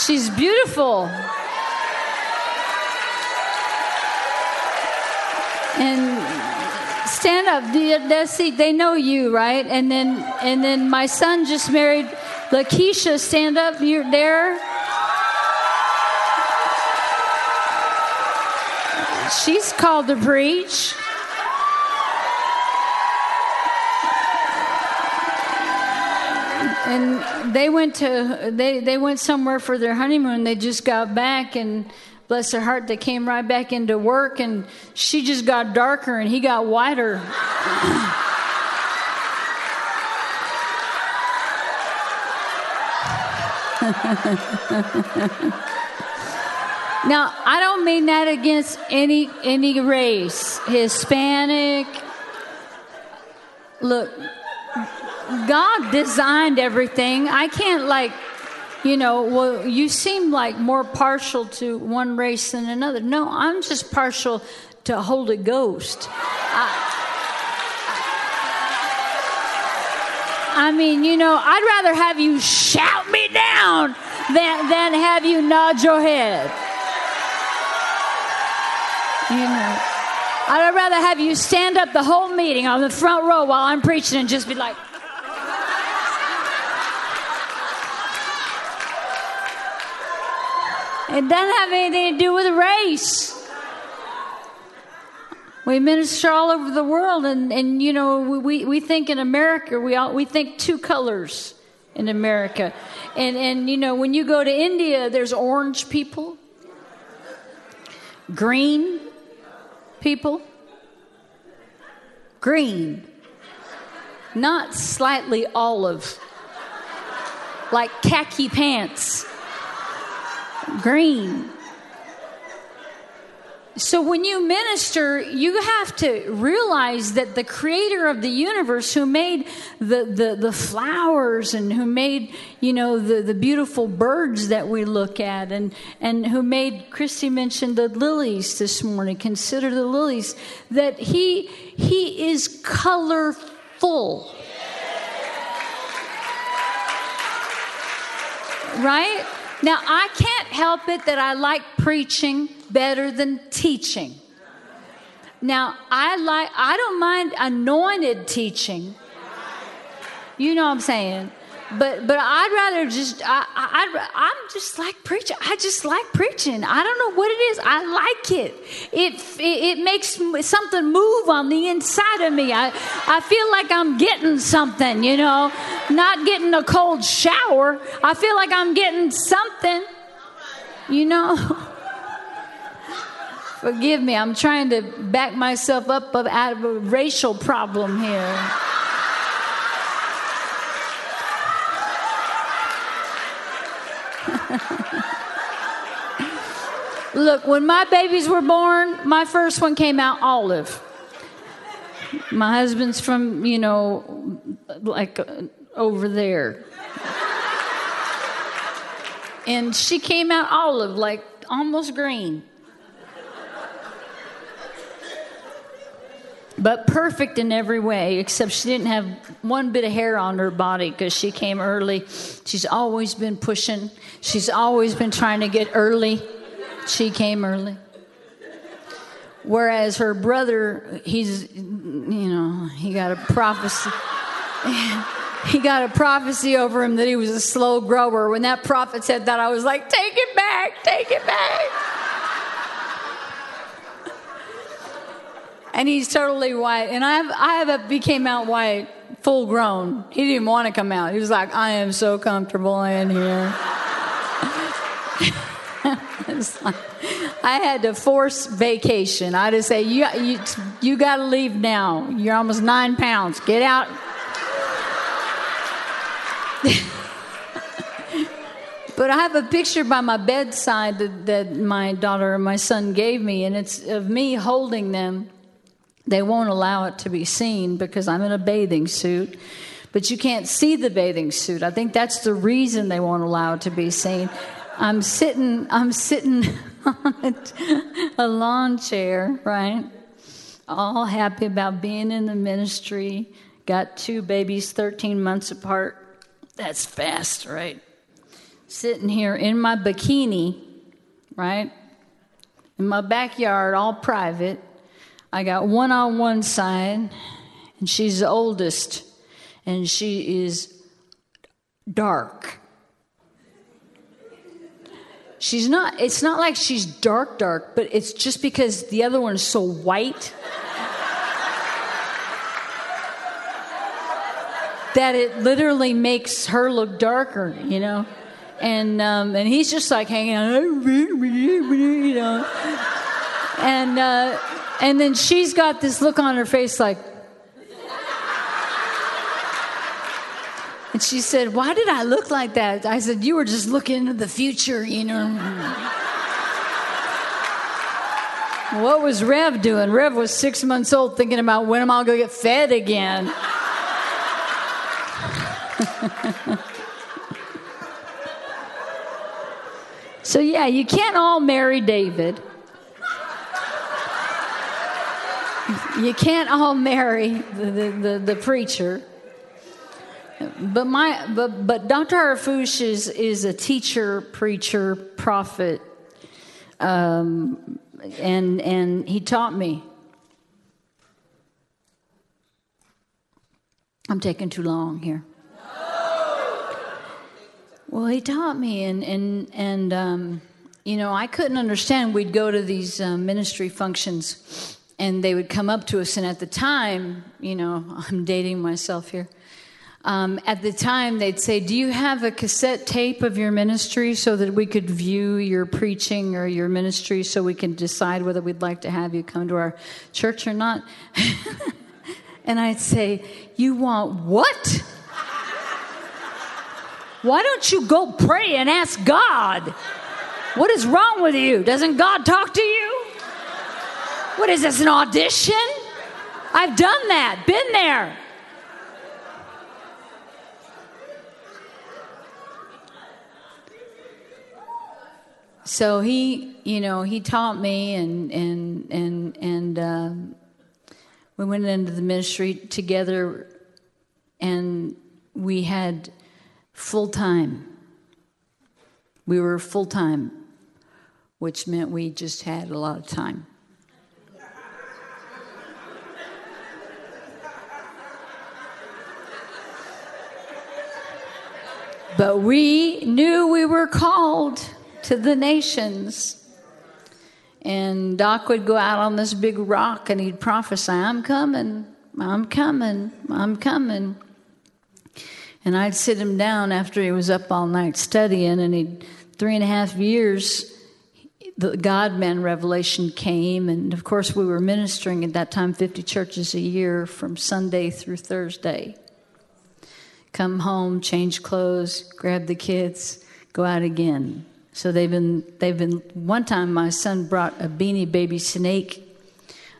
She's beautiful. And stand up. They, they know you, right? And then, and then my son just married Lakeisha. Stand up. You're there. She's called to preach. And they went to they, they went somewhere for their honeymoon. They just got back and bless her heart, they came right back into work and she just got darker and he got whiter. Now, I don't mean that against any any race, Hispanic. Look, God designed everything. I can't like, you know, well, you seem like more partial to one race than another. No, I'm just partial to Holy Ghost. I, I mean, you know, I'd rather have you shout me down than, than have you nod your head. You know, I'd rather have you stand up the whole meeting on the front row while I'm preaching and just be like, it doesn't have anything to do with race. We minister all over the world, and, and you know, we, we think in America, we, all, we think two colors in America. And, and, you know, when you go to India, there's orange people, green people? Green, not slightly olive, like khaki pants. Green. So when you minister, you have to realize that the creator of the universe who made the, the, the flowers and who made, you know, the, the beautiful birds that we look at and, and who made, Christy mentioned the lilies this morning, consider the lilies, that he, he is colorful. Right? Now, I can't help it that I like preaching better than teaching. Now, I like I don't mind anointed teaching. You know what I'm saying? But but I'd rather just I, I I'm just like preaching. I just like preaching. I don't know what it is. I like it. It it, it makes something move on the inside of me. I I feel like I'm getting something. You know, not getting a cold shower. I feel like I'm getting something. You know. Forgive me. I'm trying to back myself up out of a racial problem here. Look, when my babies were born, my first one came out olive. My husband's from, you know, like uh, over there. And she came out olive, like almost green. but perfect in every way, except she didn't have one bit of hair on her body because she came early. She's always been pushing, she's always been trying to get early. She came early. Whereas her brother, he's, you know, he got a prophecy. he got a prophecy over him that he was a slow grower. When that prophet said that, I was like, take it back, take it back. and he's totally white. And I have, I have a, became out white, full grown. He didn't want to come out. He was like, I am so comfortable in here. Like, I had to force vacation. I had to say, you, you, you got to leave now. You're almost nine pounds. Get out. but I have a picture by my bedside that, that my daughter and my son gave me, and it's of me holding them they won't allow it to be seen because I'm in a bathing suit. But you can't see the bathing suit. I think that's the reason they won't allow it to be seen. I'm sitting, I'm sitting on a lawn chair, right? All happy about being in the ministry. Got two babies 13 months apart. That's fast, right? Sitting here in my bikini, right? In my backyard, all private I got one on one side, and she's the oldest, and she is dark. She's not, it's not like she's dark, dark, but it's just because the other one is so white that it literally makes her look darker, you know? And, um, and he's just like hanging on, you know? And, uh, and then she's got this look on her face like, and she said, Why did I look like that? I said, You were just looking into the future, you know. what was Rev doing? Rev was six months old thinking about when am I going to get fed again? so, yeah, you can't all marry David. you can't all marry the, the, the, the preacher. But my but but Dr. Harfouche is is a teacher, preacher, prophet, um, and and he taught me. I'm taking too long here. Well, he taught me, and and and um, you know, I couldn't understand. We'd go to these uh, ministry functions and they would come up to us. And at the time, you know, I'm dating myself here. Um, at the time, they'd say, Do you have a cassette tape of your ministry so that we could view your preaching or your ministry so we can decide whether we'd like to have you come to our church or not? and I'd say, You want what? Why don't you go pray and ask God? What is wrong with you? Doesn't God talk to you? What is this, an audition? I've done that, been there. So he, you know, he taught me, and and and and um, we went into the ministry together, and we had full time We were full time, which meant we just had a lot of time. But we knew we were called to the nations. And Doc would go out on this big rock and he'd prophesy, I'm coming, I'm coming, I'm coming. And I'd sit him down after he was up all night studying, and he'd three and a half years, the God man revelation came. And of course, we were ministering at that time 50 churches a year from Sunday through Thursday come home, change clothes, grab the kids, go out again. So they've been they've been one time my son brought a beanie baby snake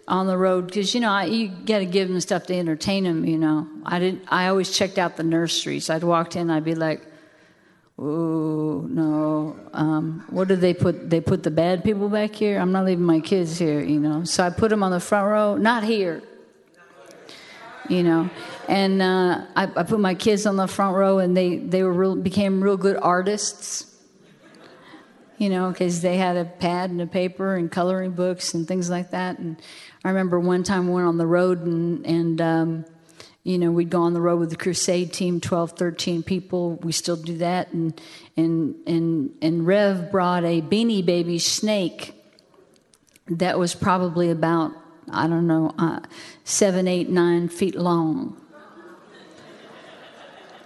on the road because you know I, you got to give them stuff to entertain them. You know I didn't. I always checked out the nurseries. I'd walked in. I'd be like, "Oh no, um, what did they put? They put the bad people back here. I'm not leaving my kids here." You know. So I put them on the front row. Not here. You know, and uh, I, I, put my kids on the front row, and they they were real, became real good artists. You know, because they had a pad and a paper and coloring books and things like that. And I remember one time we went on the road, and and um, you know we'd go on the road with the crusade team, 12, 13 people. We still do that, and and and and Rev brought a beanie baby snake that was probably about I don't know, uh, seven, eight, nine feet long.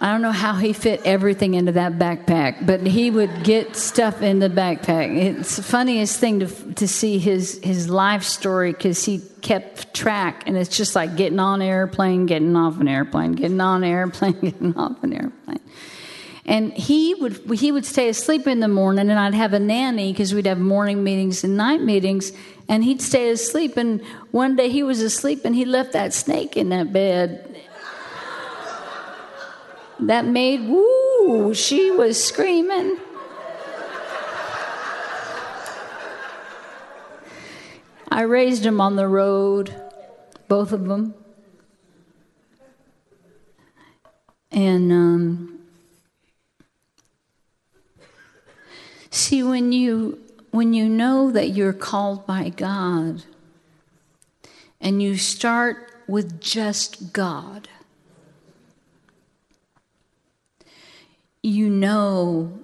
I don't know how he fit everything into that backpack, but he would get stuff in the backpack. It's the funniest thing to, to see his, his life story because he kept track, and it's just like getting on an airplane, getting off an airplane, getting on an airplane, getting off an airplane. And he would he would stay asleep in the morning, and I'd have a nanny because we'd have morning meetings and night meetings, and he'd stay asleep. And one day he was asleep, and he left that snake in that bed that made woo, she was screaming. I raised them on the road, both of them. And um, see, when you when you know that you're called by God, and you start with just God, you know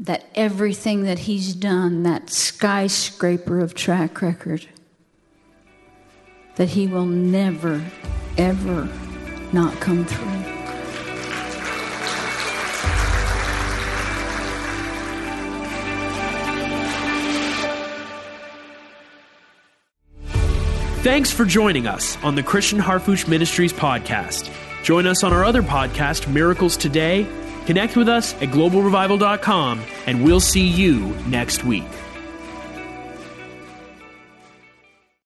that everything that he's done, that skyscraper of track record, that he will never, ever not come through. Thanks for joining us on the Christian Harfouche Ministries podcast. Join us on our other podcast, Miracles Today Connect with us at globalrevival.com, and we'll see you next week.